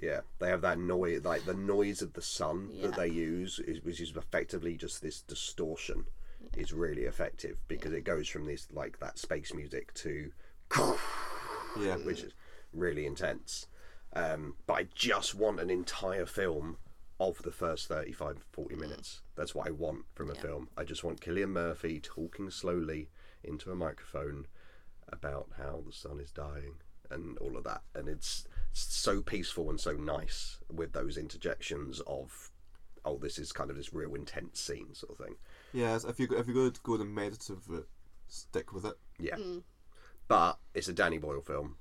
Yeah, they have that noise, like the noise of the sun Yeah. that they use, is, which is effectively just this distortion, is really effective because it goes from this like that space music to, Yeah, which is really intense. Um, but I just want an entire film of the first 35, 40 minutes. Mm. That's what I want from a Yeah. film. I just want Cillian Murphy talking slowly into a microphone about how the sun is dying and all of that. And it's so peaceful and so nice with those interjections of, oh, this is kind of this real intense scene sort of thing. yeah. If you go- if you go to go the meditative route, stick with it. Yeah. Mm. But it's a Danny Boyle film.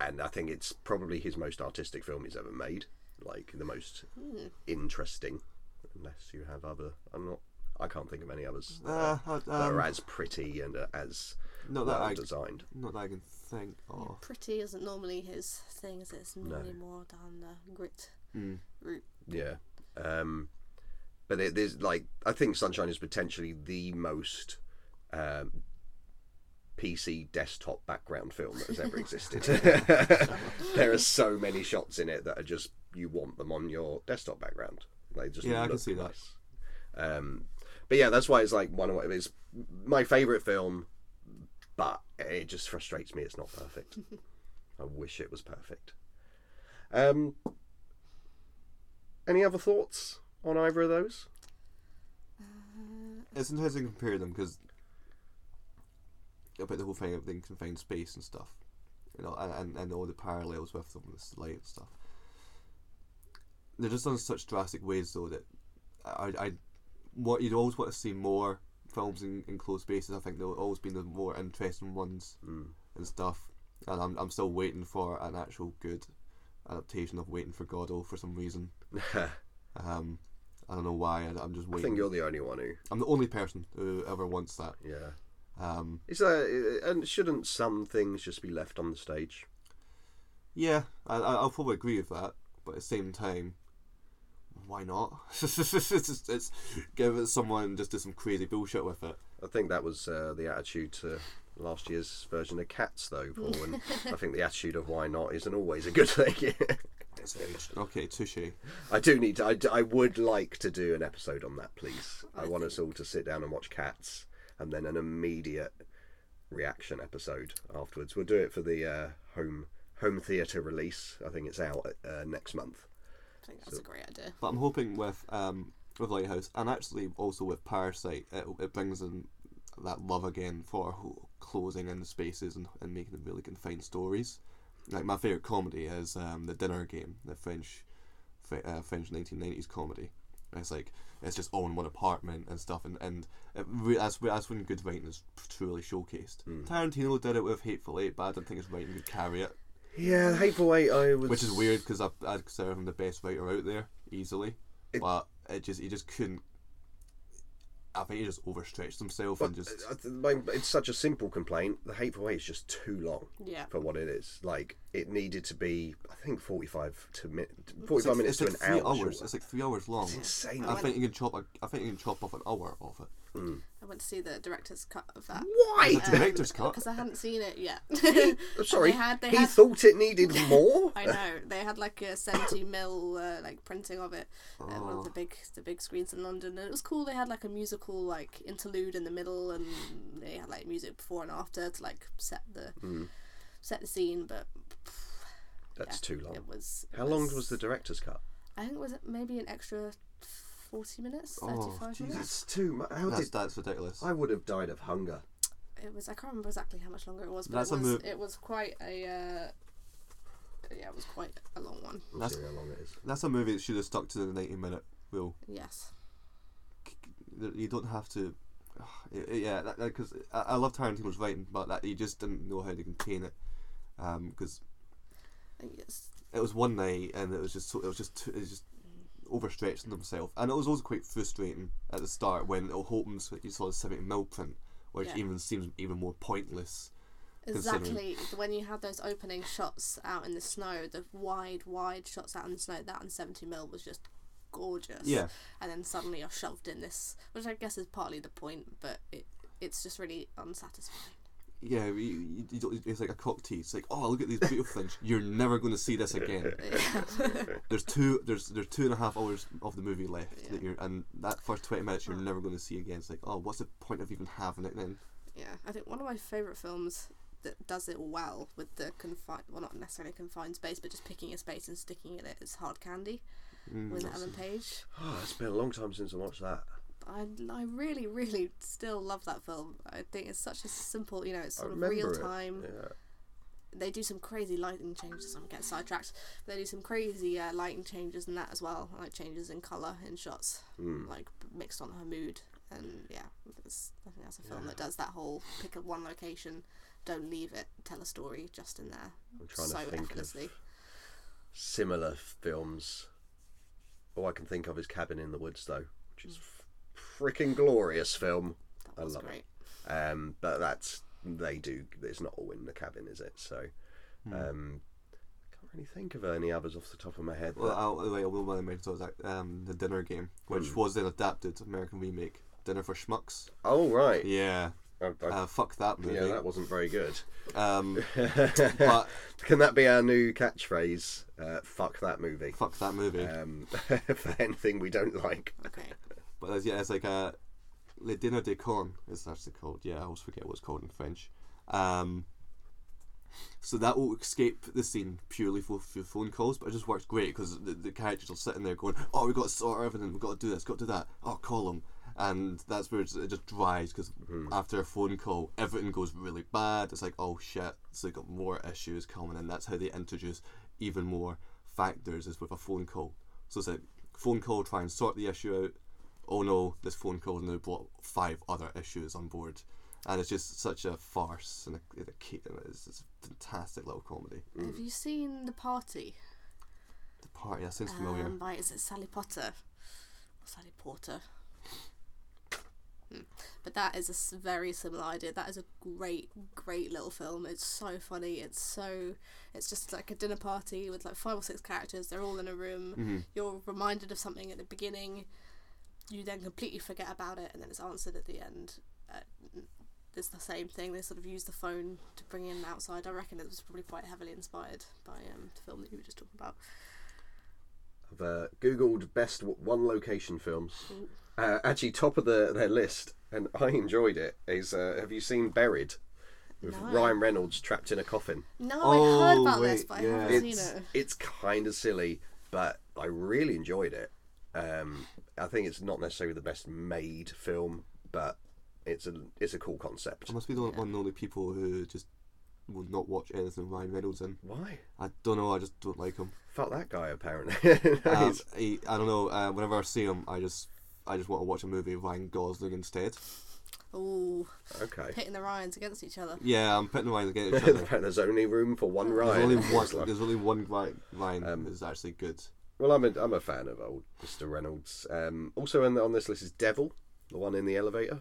And I think it's probably his most artistic film he's ever made. Like the most interesting. Unless you have other. I'm not. I can't think of any others that, Uh, are, uh, that are um, as pretty and uh, as not that well I designed. not that I can think of. pretty isn't normally his thing is it? it's normally more down the grit Mm. route Yeah. Um, but it, there's like I think Sunshine is potentially the most um, PC desktop background film that has ever existed. there are so many shots in it that are just you want them on your desktop background. They just Yeah, I can see that. nice. Um, but yeah, that's why it's like one of my it's my favorite film, but it just frustrates me. It's not perfect. I wish it was perfect. Um, any other thoughts on either of those? It's interesting to compare them because about the whole thing of in confined space and stuff, you know, and, and, and all the parallels with them, this light and stuff. They're just done in such drastic ways, though, that I, I, what you'd always want to see more films in, in closed spaces. I think they'll always be the more interesting ones and stuff. And I'm, I'm still waiting for an actual good adaptation of Waiting for Godot for some reason. Um, I don't know why. I, I'm just waiting. I think you're the only one who, I'm the only person who ever wants that. yeah. Um, Is that and shouldn't some things just be left on the stage? yeah, I, I- I'll probably agree with that, but at the same time, why not? it's, just, it's give it someone just do some crazy bullshit with it. I think that was uh, the attitude to last year's version of Cats, though, Paul. And I think the attitude of why not isn't always a good thing. Okay, touche. I do need to. I, I would like to do an episode on that, please. I, want us all to sit down and watch Cats, and then an immediate reaction episode afterwards. We'll do it for the uh, home home theatre release. I think it's out uh, next month. I think that's a great idea. But I'm hoping with um, with Lighthouse and actually also with Parasite, it, it brings in that love again for closing in the spaces and, and making them really confined stories. Like my favorite comedy is um, the Dinner Game, the French uh, French 1990s comedy. It's like it's just all in one apartment and stuff, and and it re- that's that's when good writing is truly showcased. Hmm. Tarantino did it with Hateful Eight, but I don't think his writing could carry it, Yeah, Hateful Eight. I was. which is weird because I I'd consider him the best writer out there easily, It- but it just he just couldn't. I think he just overstretched himself and just I It's such a simple complaint. The Hateful Eight is just too long. Yeah. For what it is, like it needed to be, I think, forty-five to mi- It's forty-five like- minutes it's to like an three hour. hours. shorter. It's like three hours long. It's insane. I think you can chop. A, I think you can chop off an hour off it. I went to see the director's cut of that. Why? The director's cut. Because I hadn't seen it yet. Sorry. They had- they he had- thought it needed more. I know they had like a seventy mil uh, like printing of it at one of the big the big screens in London, and it was cool. They had like a musical like interlude in the middle, and they had like music before and after to like set the Hmm. set the scene. But That's yeah, too long. It was. it How long was the director's cut? I think it was maybe an extra forty minutes, Oh, thirty-five minutes. That's too much. How That's did that's ridiculous. I would have died of hunger? It was. I can't remember exactly how much longer it was, but That's it was. move- It was quite a. Uh, yeah, it was quite a long one. We'll That's- see how long it is. That's a movie that should have stuck to the ninety minute rule. Yes. You don't have to. Yeah, because I, I love Tarantino's writing, but that he just didn't know how to contain it. Because I think it's it was one night, and it was just so, it was just too, it was just overstretching themselves, and it was also quite frustrating at the start when Holmes you saw the seventy mil print which Yeah. even seems even more pointless. Exactly. When you had those opening shots out in the snow, the wide, wide shots out in the snow, that and 70 mil was just gorgeous. Yeah. And then suddenly you're shoved in this, which I guess is partly the point, but it it's just really unsatisfying. Yeah, you, you, you it's like a cock tease. It's like, oh, look at these beautiful things. You're never going to see this again. There's two, there's there's two and a half hours of the movie left, that you're, and that first twenty minutes you're never going to see again. It's like, oh, what's the point of even having it then? yeah, I think one of my favourite films that does it well with the confined, well, not necessarily confined space, but just picking a space and sticking in it is Hard Candy Mm, with that's- Ellen Page. Oh, it's been a long time since I watched that. I, I really, really still love that film. I think it's such a simple, you know, it's sort of real time. Yeah. They do some crazy lighting changes. I'm getting sidetracked. They do some crazy uh, lighting changes in that as well, like changes in color in shots, Mm. like mixed on her mood. And yeah, it's, I think that's a film that does that whole pick up one location, don't leave it, tell a story just in there, I'm trying so to think effortlessly. of similar films. All I can think of is Cabin in the Woods, though, which is freaking glorious film. I was love it. Um, but that's they do. It's not all in the cabin, is it? So, Hmm. um, can't really think of any others off the top of my head. Well, that- I'll, wait, I will want to mention that um, the dinner game, which Mm. was an adapted American remake, Dinner for Schmucks. oh right, Yeah, I- I- uh, fuck that movie. yeah, that wasn't very good. Um, but Can that be our new catchphrase? Uh, fuck that movie. fuck that movie. Um, for anything we don't like. Okay. But it's, yeah, it's like a Le Dîner de Cons is actually called. Yeah, I always forget what it's called in French. Um, so that will escape the scene purely for, for phone calls, but it just works great because the, the characters are sitting there going, "Oh, we've got to sort everything. We've got to do this. Got to do that. Oh, call them." And that's where it just dries because after a phone call, everything goes really bad. It's like, oh shit, so they got more issues coming, and that's how they introduce even more factors is with a phone call. So it's like phone call, try and sort the issue out. Oh no, this phone call now brought five other issues on board, and it's just such a farce and a, and a, ki- and it's, it's a fantastic little comedy. Have you seen The Party? The party that sounds familiar. Um, by is it Sally Potter? Or Sally Porter. Hmm. But that is a very similar idea. That is a great, great little film. It's so funny. It's so. It's just like a dinner party with like five or six characters. They're all in a room. Mhm. You're reminded of something at the beginning. You then completely forget about it, and then it's answered at the end. Uh, it's the same thing. They sort of use the phone to bring in outside. I reckon it was probably quite heavily inspired by um, the film that you were just talking about. I've uh, googled best one location films. Uh, actually, top of the their list, and I enjoyed it. Is uh, have you seen Buried with No. Ryan Reynolds trapped in a coffin? No, Oh, I heard about this, wait, but I yeah. haven't It's seen it. it's kind of silly, but I really enjoyed it. Um, I think it's not necessarily the best made film, but it's a it's a cool concept. I must be the one of the only people who just will not watch anything Ryan Reynolds in. Why? I don't know. I just don't like him. Fuck that guy. Apparently, Um, he, I don't know. Uh, whenever I see him, I just I just want to watch a movie of Ryan Gosling instead. Oh, okay. pitting the Ryans against each other. Yeah, I'm putting Ryans against each other. There's only room for one Ryan. There's only one. There's only one Ryan. Ryan Um, is actually good. Well, I'm a, I'm a fan of old Mr. Reynolds. Um, also on, the, on this list is Devil, the one in the elevator.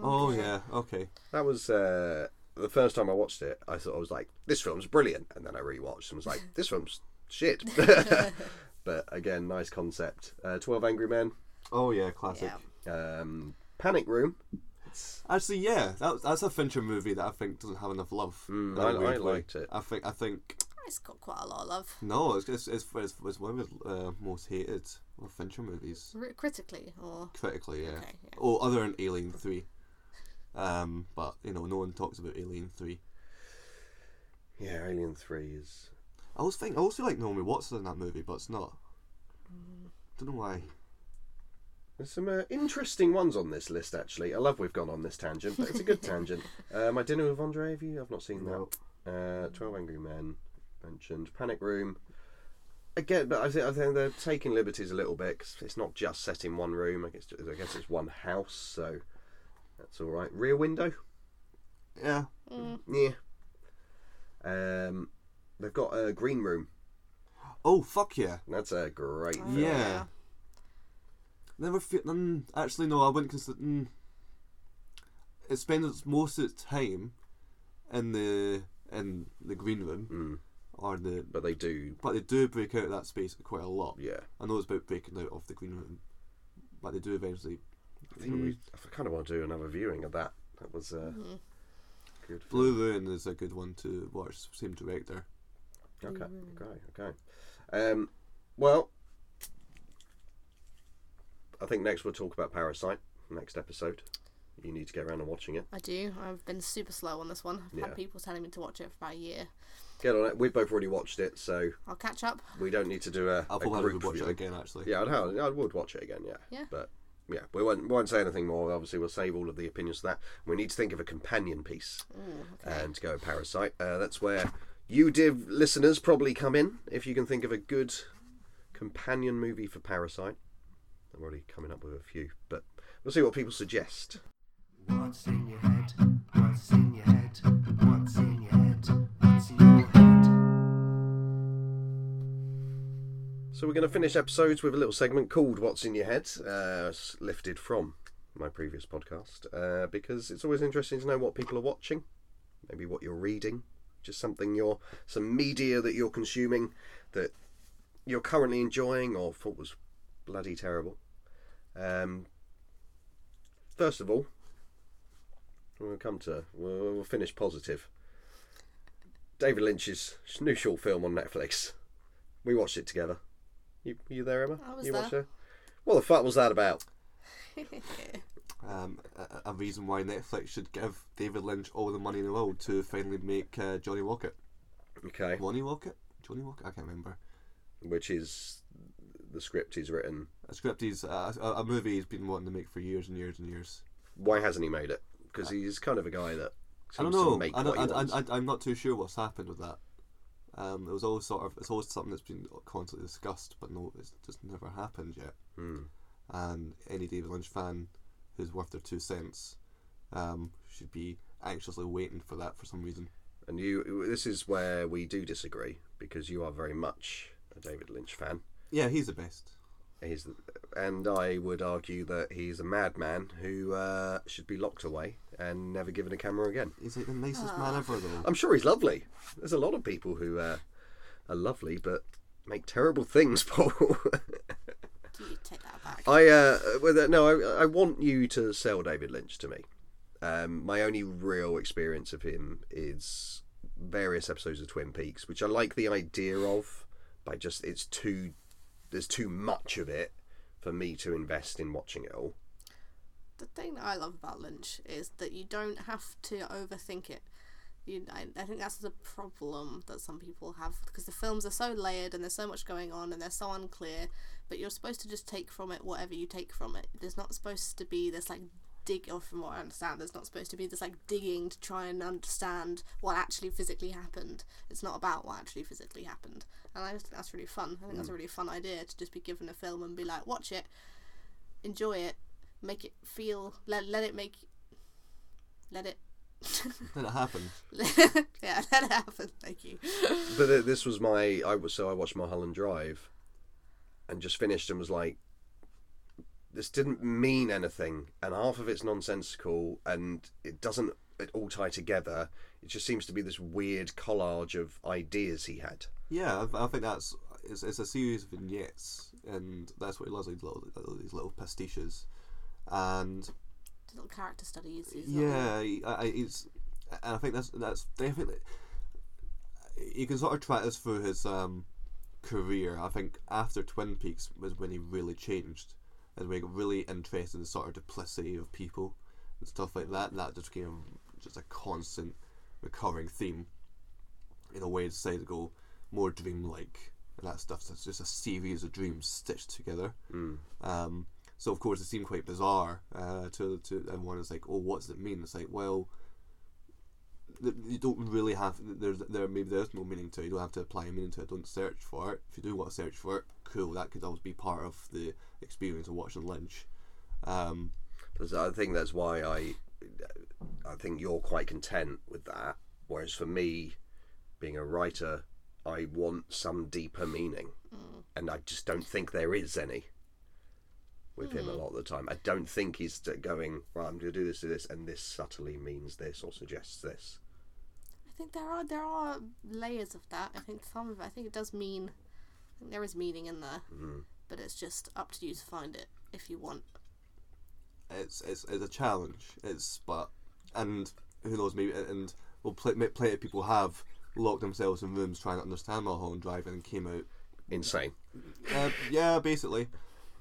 Oh yeah. Okay. That was uh, the first time I watched it. I thought I was like, this film's brilliant, and then I rewatched and was like, this film's shit. but again, nice concept. Uh, Twelve Angry Men, Oh yeah. Classic. Yeah. um, Panic Room. It's, Actually, yeah, that, that's a Fincher movie that I think doesn't have enough love. Mm, I- I liked it. I think I think It's got quite a lot of love. no, it's it's, it's, it's, it's one of the uh, most hated of Fincher movies R- critically, or critically. Yeah. Okay, yeah. Oh, other than Alien Three. Um, but you know, no one talks about Alien Three. yeah, Alien Three is. I always think I always feel like Naomi Watts is in that movie, but it's not. Don't know why. There's some uh, interesting ones on this list, actually. I love we've gone on this tangent, but it's a good tangent. Uh, My Dinner with Andre, have you? I've not seen No. that. Uh, Twelve Angry Men mentioned. Panic Room. Again, but I think I think they're taking liberties a little bit 'cause it's not just set in one room. I guess I guess it's one house, so that's all right. Rear Window, Yeah. Mm. yeah. Um, they've got a Green Room. Oh fuck yeah. That's a great Oh, film. Yeah. Never feel. Mm, actually, no. I wouldn't consider. Mm, it spends most of its time in the in the green room Mm. Or the But they do, but they do break out of that space quite a lot. yeah. I know it's about breaking out of the green room, but they do eventually. I think we, I kind of want to do another viewing of that. That was uh, Mm-hmm. good. Blue Ruin is a good one to watch. Same director. Okay, okay, okay. Um, well, I think next we'll talk about Parasite. Next episode, you need to get around and watching it. I do. I've been super slow on this one. I've Yeah. had people telling me to watch it for about a year. Get on it. We've both already watched it, so I'll catch up. we don't need to do a, I'll a probably group watch it review. again. Actually, Yeah, I'd, have- I would watch it again. Yeah. Yeah. But yeah, we won't, we won't say anything more. Obviously, we'll save all of the opinions for that. We need to think of a companion piece Ooh, okay. and to go with Parasite. Uh, that's where you, div listeners, probably come in if you can think of a good companion movie for Parasite. I'm already coming up with a few, but we'll see what people suggest. What's in your head? What's in your head? So we're going to finish episodes with a little segment called "What's in Your Head," uh, lifted from my previous podcast, uh, because it's always interesting to know what people are watching, maybe what you're reading, just something you're some media that you're consuming that you're currently enjoying or thought was bloody terrible. Um, first of all, we'll come to we'll, we'll finish positive. David Lynch's new short film on Netflix. We watched it together. You you there, Emma? I was you watched there. it? What the fuck was that about? um, a, a reason why Netflix should give David Lynch all the money in the world to finally make uh, Johnny Walker. Okay, Ronnie Rocket? Johnny Walker? I can't remember. which is the script he's written. A script he's uh, a, a movie he's been wanting to make for years and years and years. Why hasn't he made it? Because he's kind of a guy that I don't seems to know. make I what he don't, I. I, I'm not too sure what's happened with that. Um, it was always sort of it's always something that's been constantly discussed, but no, it's just never happened yet. Hmm. And any David Lynch fan who's worth their two cents um, should be anxiously waiting for that for some reason. And you, this is where we do disagree because you are very much a David Lynch fan. Yeah, he's the best. He's, and I would argue that he's a madman who uh, should be locked away and never given a camera again. Is like the nicest man ever, though. I'm sure he's lovely. There's a lot of people who uh, are lovely but make terrible things, Paul. Do you take that back? I uh, well, no, I, I want you to sell David Lynch to me. Um, my only real experience of him is various episodes of Twin Peaks, which I like the idea of, but just it's too there's too much of it for me to invest in watching it all. the thing that I love about Lynch is that you don't have to overthink it. You, I, I think that's the problem that some people have because the films are so layered and there's so much going on and they're so unclear. But you're supposed to just take from it whatever you take from it. There's not supposed to be this like dig, or from what I understand, there's not supposed to be this like digging to try and understand what actually physically happened. It's not about what actually physically happened, and I just think that's really fun. I think that's a mm. really fun idea to just be given a film and be like, watch it, enjoy it, make it feel let let it make let it Let it happen. yeah let it happen thank you But this was my I was so I watched Mulholland Drive, and just finished and was like, this didn't mean anything, and half of it's nonsensical, and it doesn't it all tie together. It just seems to be this weird collage of ideas he had. Yeah, I, I think that's it's, it's a series of vignettes, and that's what he loves. These little these little pastiches, and little character studies yeah, he- I, I, it's and I think that's that's definitely you can sort of track this through his um, career. I think after Twin Peaks was when he really changed, and we got really interested in the sort of duplicity of people and stuff like that. And that just became just a constant recurring theme in a way to say to go more dreamlike and that stuff. So it's just a series of dreams stitched together. Um, so of course it seemed quite bizarre uh, to to everyone. It's like, oh, what does it mean? It's like, well, th- you don't really have there's there maybe there's no meaning to it. You don't have to apply a meaning to it. Don't search for it. If you do want to search for it, cool. That could always be part of the experience of watching Lynch. Um, Because I think that's why I, I think you're quite content with that. Whereas for me, being a writer, I want some deeper meaning, and I just don't think there is any. with him a lot of the time. I don't think he's going right. I'm going to do this, do this, and this subtly means this or suggests this. I think there are there are layers of that. I think some of it, I think it does mean I think there is meaning in there, Mm. but it's just up to you to find it if you want. it's it's it's a challenge. It's but and who knows maybe and well play, plenty of people have locked themselves in rooms trying to understand Mulholland Drive and came out. Insane. Uh, yeah, basically.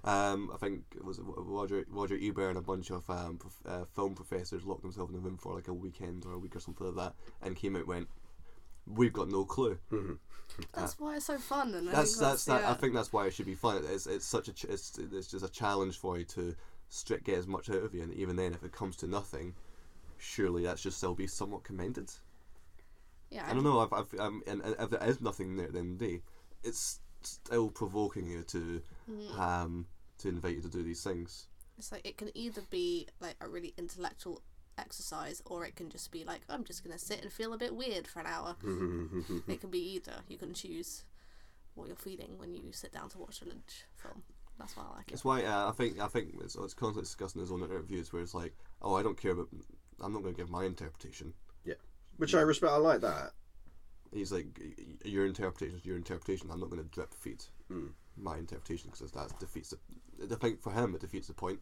Um, I think it was Roger Roger Ebert and a bunch of um, prof, uh, film professors locked themselves in a room for like a weekend or a week or something like that, and came out and went, "We've got no clue." That's why it's so fun. And I That's think that's that. yeah. I think that's why it should be fun. It's it's such a ch- it's it's just a challenge for you to strict get as much out of you, and even then, if it comes to nothing, surely that should still be somewhat commended. yeah, I don't know. I've, I've um, and, and if there is nothing there at the end of the day, it's still provoking you to Mm. um to invite you to do these things. It's like it can either be like a really intellectual exercise, or it can just be like I'm just gonna sit and feel a bit weird for an hour. it can be either. You can choose what you're feeling when you sit down to watch a Lynch film. That's why I like it. It's why uh, I think I think it's, it's constantly discussed in his own interviews where it's like, oh, I don't care but I'm not going to give my interpretation. Yeah, which I respect. I like that. He's like, "Y- y- your interpretation is your interpretation. I'm not going to drip feed Mm. My interpretation because that defeats the. I think for him it defeats the point.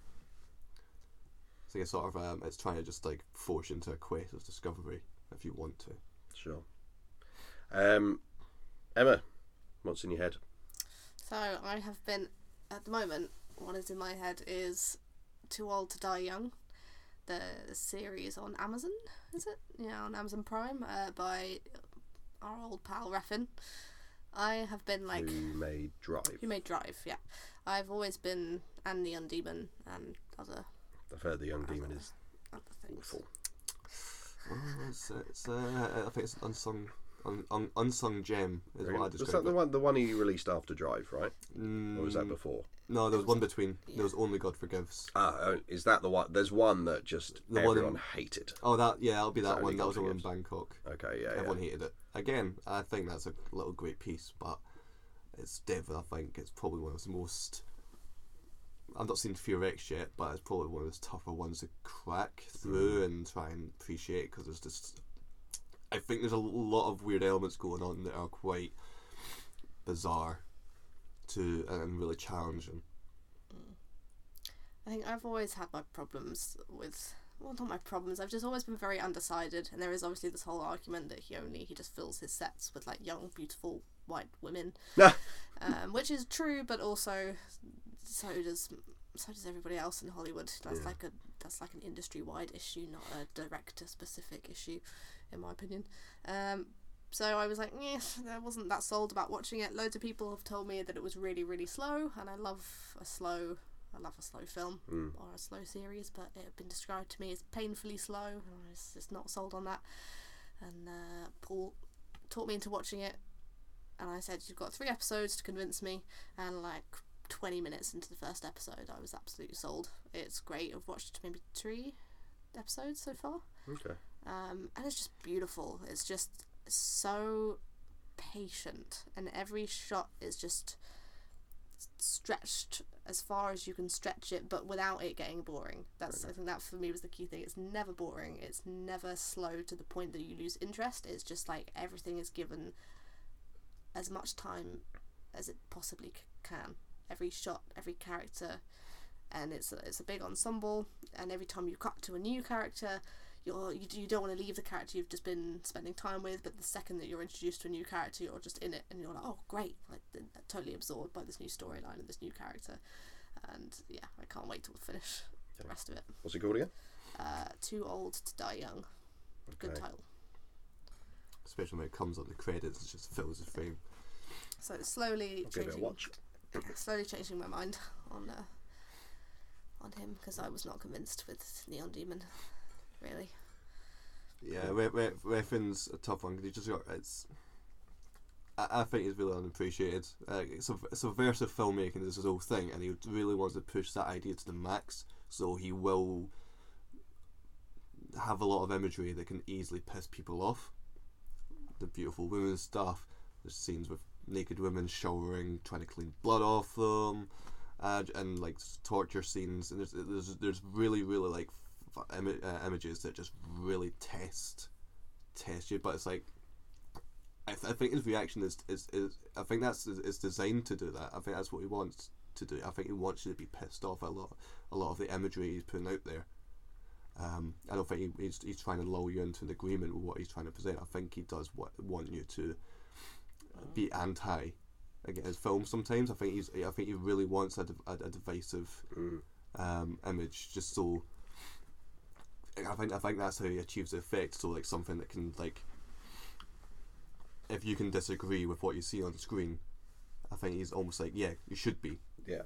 So it's sort of um, it's trying to just like force you into a quest of discovery if you want to. Sure. Um, Emma, what's in your head? So I have been at the moment. What is in my head is Too Old to Die Young, the series on Amazon. Is it? Yeah, on Amazon Prime uh, by our old pal Refn. I have been like Who made Drive? who made Drive. Yeah, I've always been and the Neon Demon and other I've heard the Neon Demon is awful. Oh, it's, it's uh, I think it's an unsung un, un, unsung gem is what I Was describe that the one? The one he released after Drive, right? Mm, Or was that before? No, there was one between. Yeah. There was only God forgives. Ah, oh, is that the one? There's one that just The one everyone in- hated. Oh, that yeah, that'll be that that one. That was the one in Bangkok. Okay, yeah, Everyone yeah. hated it. Again, I think that's a little great piece, but it's definitely. I think it's probably one of the most. I've not seen Fear X yet, but it's probably one of the tougher ones to crack through Mm. and try and appreciate because there's just. I think there's a lot of weird elements going on that are quite bizarre, to and really challenging. I think I've always had my problems with well not my problems, I've just always been very undecided and there is obviously this whole argument that he only he just fills his sets with like young, beautiful white women. um, which is true but also so does so does everybody else in Hollywood. That's Yeah. like a that's like an industry wide issue, not a director specific issue, in my opinion. Um, so I was like, yeah, I wasn't that sold about watching it. Loads of people have told me that it was really, really slow, and I love a slow, I love a slow film Mm. or a slow series, but it had been described to me as painfully slow, and I was just not sold on that. And uh, Paul talked me into watching it, and I said, "You've got three episodes to convince me," and like. 20 minutes into the first episode, I was absolutely sold. It's great. I've watched maybe three episodes so far Okay. um, and it's just beautiful. It's just so patient, and every shot is just stretched as far as you can stretch it, but without it getting boring. That's I think that for me was the key thing. It's never boring. It's never slow to the point that you lose interest. It's just like everything is given as much time as it possibly c- can. Every shot, every character, and it's a, it's a big ensemble. And every time you cut to a new character, you're you, you don't want to leave the character you've just been spending time with. But the second that you're introduced to a new character, you're just in it, and you're like, oh great, like totally absorbed by this new storyline and this new character. And yeah, I can't wait to finish the rest of it. What's it called again? Uh, Too old to die young. Good title. Especially when it comes up the credits, it just fills the frame. So it's slowly I'll give it a changing, watch. slowly changing my mind on uh, on him because I was not convinced with Neon Demon, really. Yeah, Re- Re- a tough one because he just got it's. I, I think he's really unappreciated. Uh, subversive filmmaking is his whole thing, and he really wants to push that idea to the max. So he will have a lot of imagery that can easily piss people off. The beautiful women stuff. There's scenes with naked women showering, trying to clean blood off them. uh, and like torture scenes, and there's there's there's really really like Im- uh, images that just really test test you, but it's like. I, th- I think his reaction is, is, is I think that's is, is designed to do that. I think that's what he wants to do. I think he wants you to be pissed off a lot a lot of the imagery he's putting out there. Um, I don't think he, he's, he's trying to lull you into an agreement with what he's trying to present. I think he does what, want you to be anti against his film. Sometimes I think he's I think he really wants a, a, a divisive Mm. um, image, just so. I think I think that's how he achieves the effect. So like something that can like, if you can disagree with what you see on screen, I think he's almost like yeah, you should be. Yeah.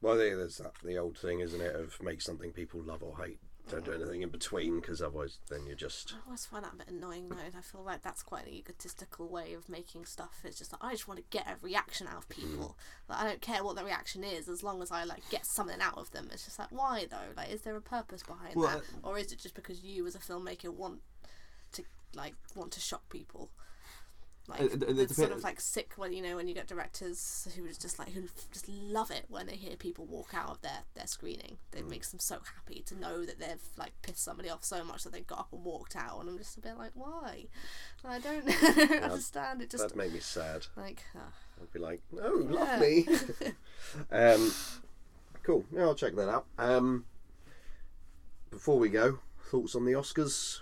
Well, there- there's that the old thing, isn't it, of make something people love or hate. Don't do anything in between, because otherwise, then you're just. I always find that a bit annoying though. and I feel like that's quite an egotistical way of making stuff. It's just like I just want to get a reaction out of mm-hmm. people. Like I don't care what the reaction is as long as I like get something out of them. It's just like why though? Like is there a purpose behind Well, that, uh, or is it just because you as a filmmaker want to like want to shock people? Like It- it- it it's sort of like sick when you know when you get directors who just like who just love it when they hear people walk out of their their screening. Mm. It makes them so happy to know that they've like pissed somebody off so much that they got up and walked out. And I'm just a bit like, why? I don't, don't understand. It just That made me sad. like uh, I'd be like, no, Yeah. love me. um, cool. Yeah, I'll check that out. Um, before we go, thoughts on the Oscars?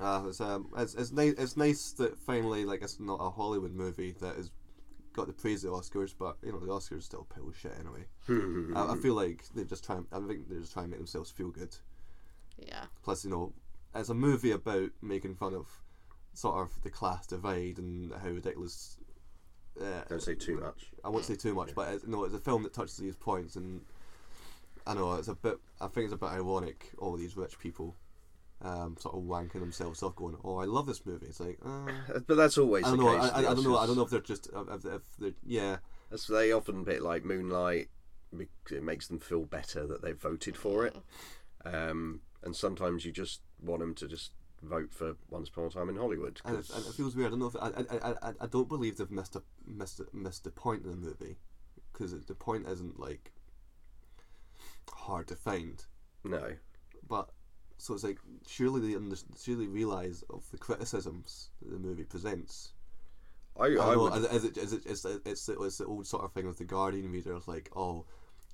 Uh, it's um, it's it's nice. It's nice that finally, like, it's not a Hollywood movie that has got the praise of the Oscars, but you know, the Oscars still pill shit anyway. I, I feel like they just try. I think they're just trying to make themselves feel good. yeah, Plus, you know, it's a movie about making fun of sort of the class divide and how ridiculous. Uh, Don't say too much. I won't say too much, but it's, no, it's a film that touches these points, and I know it's a bit. I think it's a bit ironic. All these rich people, um, sort of wanking themselves off, going, "Oh, I love this movie." It's like, uh, But that's always I don't the know. I, I, I don't know. I don't know if they're just if, if they're yeah. That's, they often bit like Moonlight. It makes them feel better that they've voted for it. Um, and sometimes you just want them to just vote for Once Upon a Time in Hollywood. And it, and it feels weird. I don't know if I I, I, I, I don't believe they've missed a missed a, missed the point in the movie because the point isn't like hard to find. no. But so it's like surely they under, surely realize of the criticisms that the movie presents. I, I I know, would, as, as it, as it, it's, it's, the, it's the old sort of thing with the Guardian readers, like oh,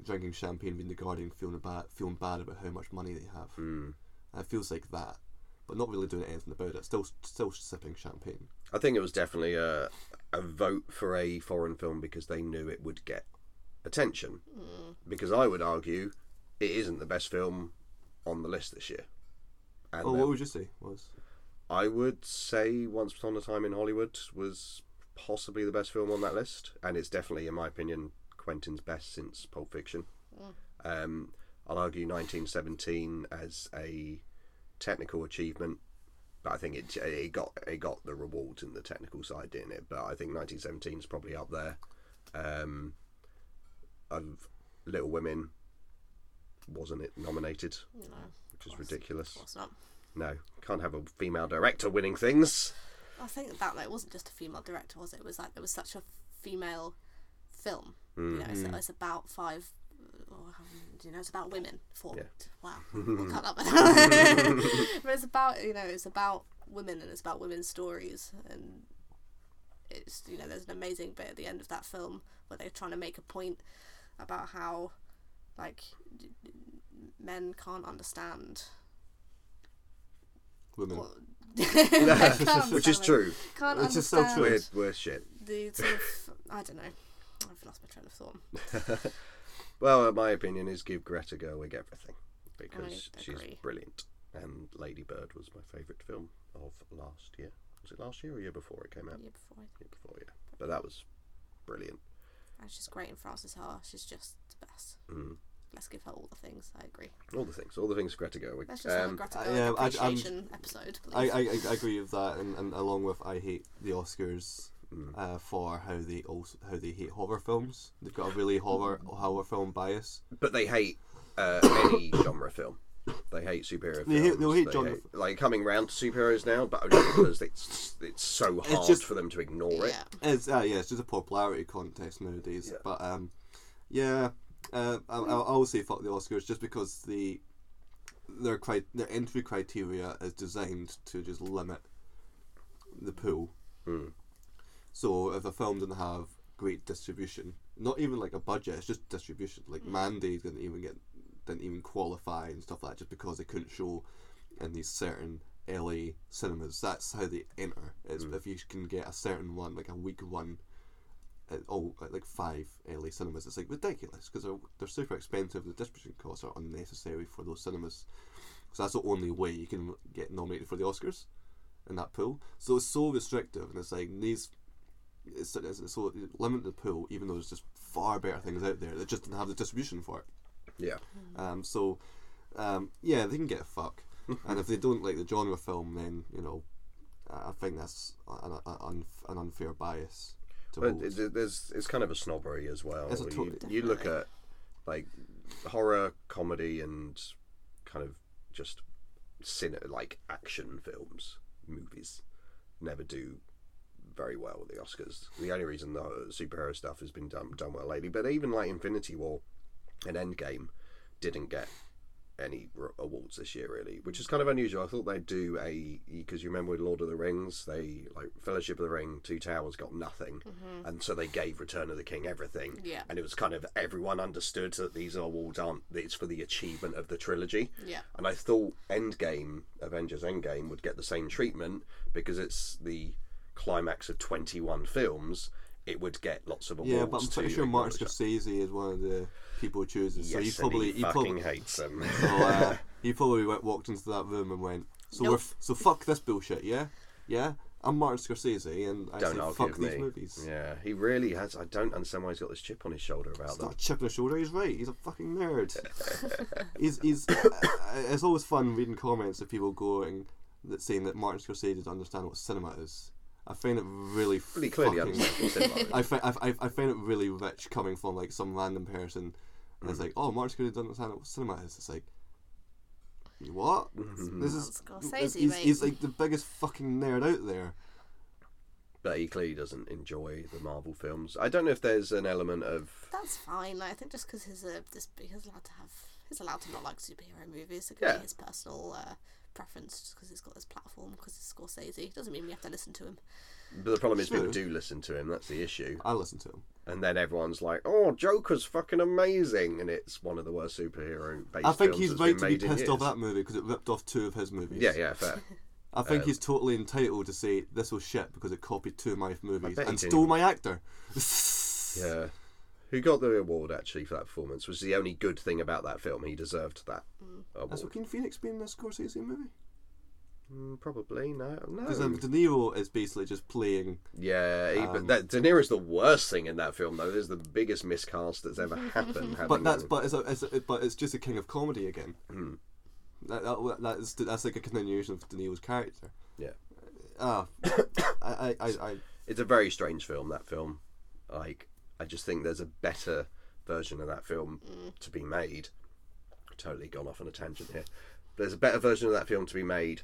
drinking champagne, reading the Guardian, feeling bad, feeling bad about how much money they have. Mm. And it feels like that, but not really doing anything about it. Still, still sipping champagne. I think it was definitely a, a vote for a foreign film because they knew it would get attention. Because I would argue it isn't the best film on the list this year. And Oh, there- what would you say was? I would say Once Upon a Time in Hollywood was possibly the best film on that list, and it's definitely, in my opinion, Quentin's best since Pulp Fiction. Um, I'll argue 1917 as a technical achievement, but I think it it got it got the rewards in the technical side, didn't it? But I think 1917 is probably up there. Um, of Little Women wasn't it nominated, no, which is ridiculous. of course not. No, can't have a female director winning things. I think that like wasn't just a female director, was it? It was like there was such a female film. You know, it's, hmm. it's about five. Or, you know, it's about women. Four. Yeah. Wow, cut that. But it's about you know, it's about women and it's about women's stories and it's you know, there's an amazing bit at the end of that film where they're trying to make a point about how like men can't understand Women. what Which which is true. Can't Which is so understand true. We're, we're shit. the sort of I don't know. I've lost my train of thought. Well, uh, my opinion is give Greta Gerwig everything because she's brilliant. And Lady Bird was my favourite film of last year. Was it last year or year before it came out? Yeah, before Year before, yeah. But that was brilliant. and she's great in Frances Ha. She's just the best. Mm. Let's give her all the things. I agree. All the things, all the things Greta Gerwig. Let's just have a Um, Greta uh, Gerwig yeah, I- I'm- episode. I, Please. I, I agree with that, and, and along with I hate the Oscars Mm. uh, for how they also how they hate horror films. They've got a really horror horror film bias. but they hate uh, any genre film. They hate superhero films. They hate- they'll hate They genre- like coming round to superheroes now, but only because it's it's so hard just- for them to ignore it. yeah. It's uh, yeah, it's just a popularity contest nowadays. Yeah. But um, yeah, Uh, I, I will say fuck the Oscars just because the their cri- their entry criteria is designed to just limit the pool. Mm. So if a film didn't have great distribution, not even like a budget, it's just distribution. Like Mandy didn't even get didn't even qualify and stuff like that just because they couldn't show in these certain LA cinemas. That's how they enter. Is if you can get a certain one, like a week one, at all at like five LA cinemas, it's like ridiculous because they're they're super expensive. The distribution costs are unnecessary for those cinemas. So that's the only way you can get nominated for the Oscars in that pool. So it's so restrictive, and it's like these. It's, it's, it's so limited the pool, even though there's just far better things out there that just didn't have the distribution for it. Yeah. Um, so, um, yeah, they can get a fuck. and if they don't like the genre film, then you know, I I think that's an, an, an unfair bias. But hold. it, there's it's kind of a snobbery as well. It's a you, you look at like horror, comedy, and kind of just cine like action films, movies, never do very well at the Oscars. The only reason the superhero stuff has been done done well lately, but even like Infinity War and Endgame didn't get any awards this year really, which is kind of unusual. I thought they'd do a because you remember with Lord of the Rings, they like Fellowship of the Ring, Two Towers got nothing, mm-hmm. and so they gave Return of the King everything. Yeah. and it was kind of everyone understood that these awards aren't it's for the achievement of the trilogy. Yeah. And I thought Endgame, Avengers Endgame, would get the same treatment because it's the climax of 21 films. It would get lots of awards. yeah, but I'm pretty sure Martin. Scorsese is one of the people who chooses. so he probably and he, he, probably fucking hates them. so, uh, he probably went, walked into that room and went, "So we're f- so fuck this bullshit, yeah, yeah." I'm Martin Scorsese, and I don't say argue fuck with these me. movies. Yeah, he really has. I don't understand why he's got this chip on his shoulder about It's them. not a chip on his shoulder. He's right. He's a fucking nerd. he's he's. it's always fun reading comments of people going that saying that Martin Scorsese doesn't understand what cinema is. I find it really. But he clearly fucking, understands what cinema is. I, fi- I, I, I find it really rich coming from like some random person. And Mm. it's like, oh, Martin Scorsese doesn't understand what cinema is. It's like, what? Mm-hmm. This is Scorsese, he's, he's like the biggest fucking nerd out there. But he clearly doesn't enjoy the Marvel films. I don't know if there's an element of That's fine. Like, I think just because he's a this he's allowed to have he's allowed to not like superhero movies. It could Yeah. be his personal uh, preference just because he's got this platform because it's Scorsese. Doesn't mean we have to listen to him. But the problem is people do listen to him. That's the issue. I listen to him. And then everyone's like, "Oh, Joker's fucking amazing," and it's one of the worst superhero. I think films he's that's right to be made in pissed off that movie because it ripped off two of his movies. Yeah, yeah, fair. I think Um, he's totally entitled to say this was shit because it copied two of my movies and stole my actor. yeah. Who got the award actually for that performance was the only good thing about that film. He deserved that award. Has Joaquin Phoenix been in a Scorsese movie? Mm, probably no, Because no. um, De Niro is basically just playing. Yeah, he, Um, but that De Niro's the worst thing in that film though. There's the biggest miscast that's ever happened. But that's him. but it's, a, it's a, but it's just a king of comedy again. Hmm. That, that, that is, that's like a continuation of De Niro's character. Yeah. Ah, I, I, I, I it's a very strange film. That film, like, I just think there's a better version of that film mm. to be made. Totally gone off on a tangent here. There's a better version of that film to be made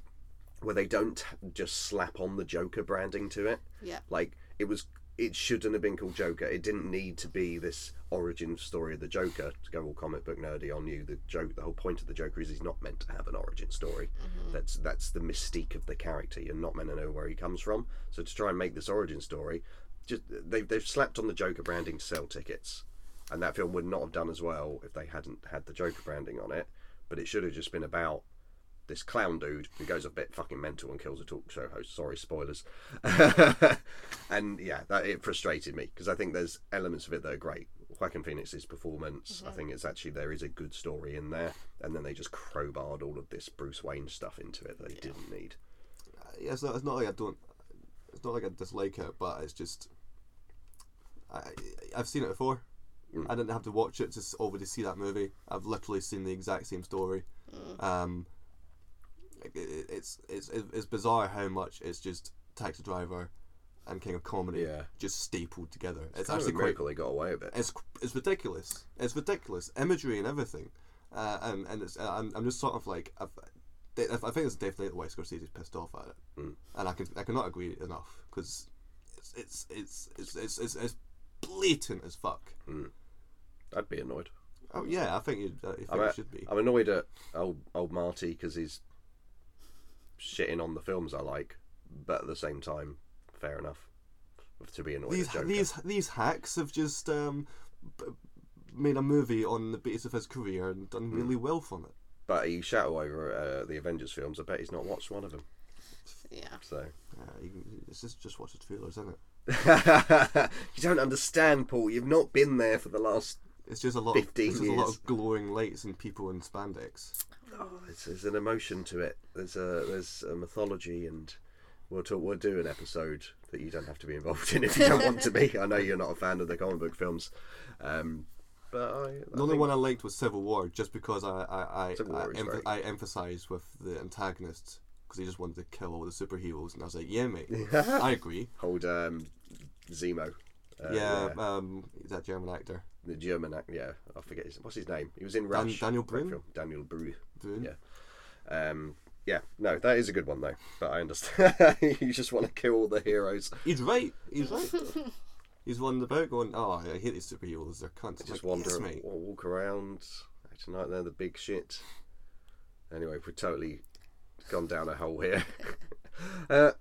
where they don't just slap on the Joker branding to it. Yeah. Like it was, it shouldn't have been called Joker. It didn't need to be this origin story of the Joker. To go all comic book nerdy on you, the joke, the whole point of the Joker is he's not meant to have an origin story. Mm-hmm. That's that's the mystique of the character. You're not meant to know where he comes from. So to try and make this origin story, just they've they've slapped on the Joker branding to sell tickets, and that film would not have done as well if they hadn't had the Joker branding on it. But it should have just been about this clown dude who goes a bit fucking mental and kills a talk show host. Sorry, spoilers. and yeah, that it frustrated me because I think there's elements of it that are great. Joaquin Phoenix's performance, I mm-hmm. think it's actually there is a good story in there, and then they just crowbarred all of this Bruce Wayne stuff into it that they didn't need. Uh, yeah, it's not, it's not like I don't. It's not like I dislike it, but it's just. I, I've seen it before. Mm. I didn't have to watch it to already see that movie. I've literally seen the exact same story. Um, it, it- it's, it's it's bizarre how much it's just Taxi Driver and King of Comedy Yeah. just stapled together. It's, It's kind of actually a quite they got away with it. it's it's ridiculous. It's ridiculous imagery and everything, uh, and and it's, I'm I'm just sort of like I've, I think it's definitely why Scorsese's pissed off at it, Mm. and I can I cannot agree enough because it's it's, it's it's it's it's it's blatant as fuck. I'd be annoyed. Oh yeah, I think it, uh, I think I'm, should be. I'm annoyed at old old Marty because he's shitting on the films I like, but at the same time, fair enough to be annoyed These these these hacks have just um, b- made a movie on the basis of his career and done Hmm. really well from it. But he shat all over uh, the Avengers films. I bet he's not watched one of them. Yeah. So you, can- it's just just watch the trailers, isn't it? you don't understand, Paul. You've not been there for the last. It's just a lot. of, it's just a lot of glowing lights and people in spandex. Oh, it's, there's an emotion to it. There's a there's a mythology, and we'll talk. We'll do an episode that you don't have to be involved in if you don't want to be. I know you're not a fan of the comic book films, um, but I, I The only one I liked was Civil War, just because I I I, I, War emph- I emphasised with the antagonist because he just wanted to kill all the superheroes, and I was like, yeah, mate, I agree. hold um, Zemo. Uh, yeah, um, he's that German actor. the German act. Yeah, I forget his what's his name. He was in Rush. Daniel great Brühl? Daniel Brühl. Boone. Yeah. Um, yeah, no, that is a good one though. But I understand you just want to kill all the heroes. He's right. He's right. he's wandering about going, oh, I hate these superheroes. They're cunts. I'm Just like, wander, yes, mate. wa- walk around, Tonight they're the big shit. Anyway, we've totally gone down a hole here. uh,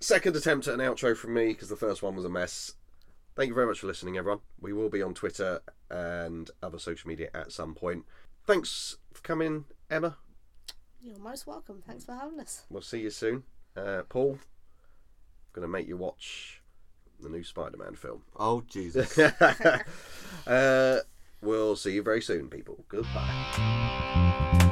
second attempt at an outro from me because the first one was a mess. Thank you very much for listening, everyone. We will be on Twitter and other social media at some point. Thanks for coming, Emma. You're most welcome. Thanks for having us. We'll see you soon. Uh, Paul, going to make you watch the new Spider-Man film. Oh, Jesus. uh, we'll see you very soon, people. Goodbye.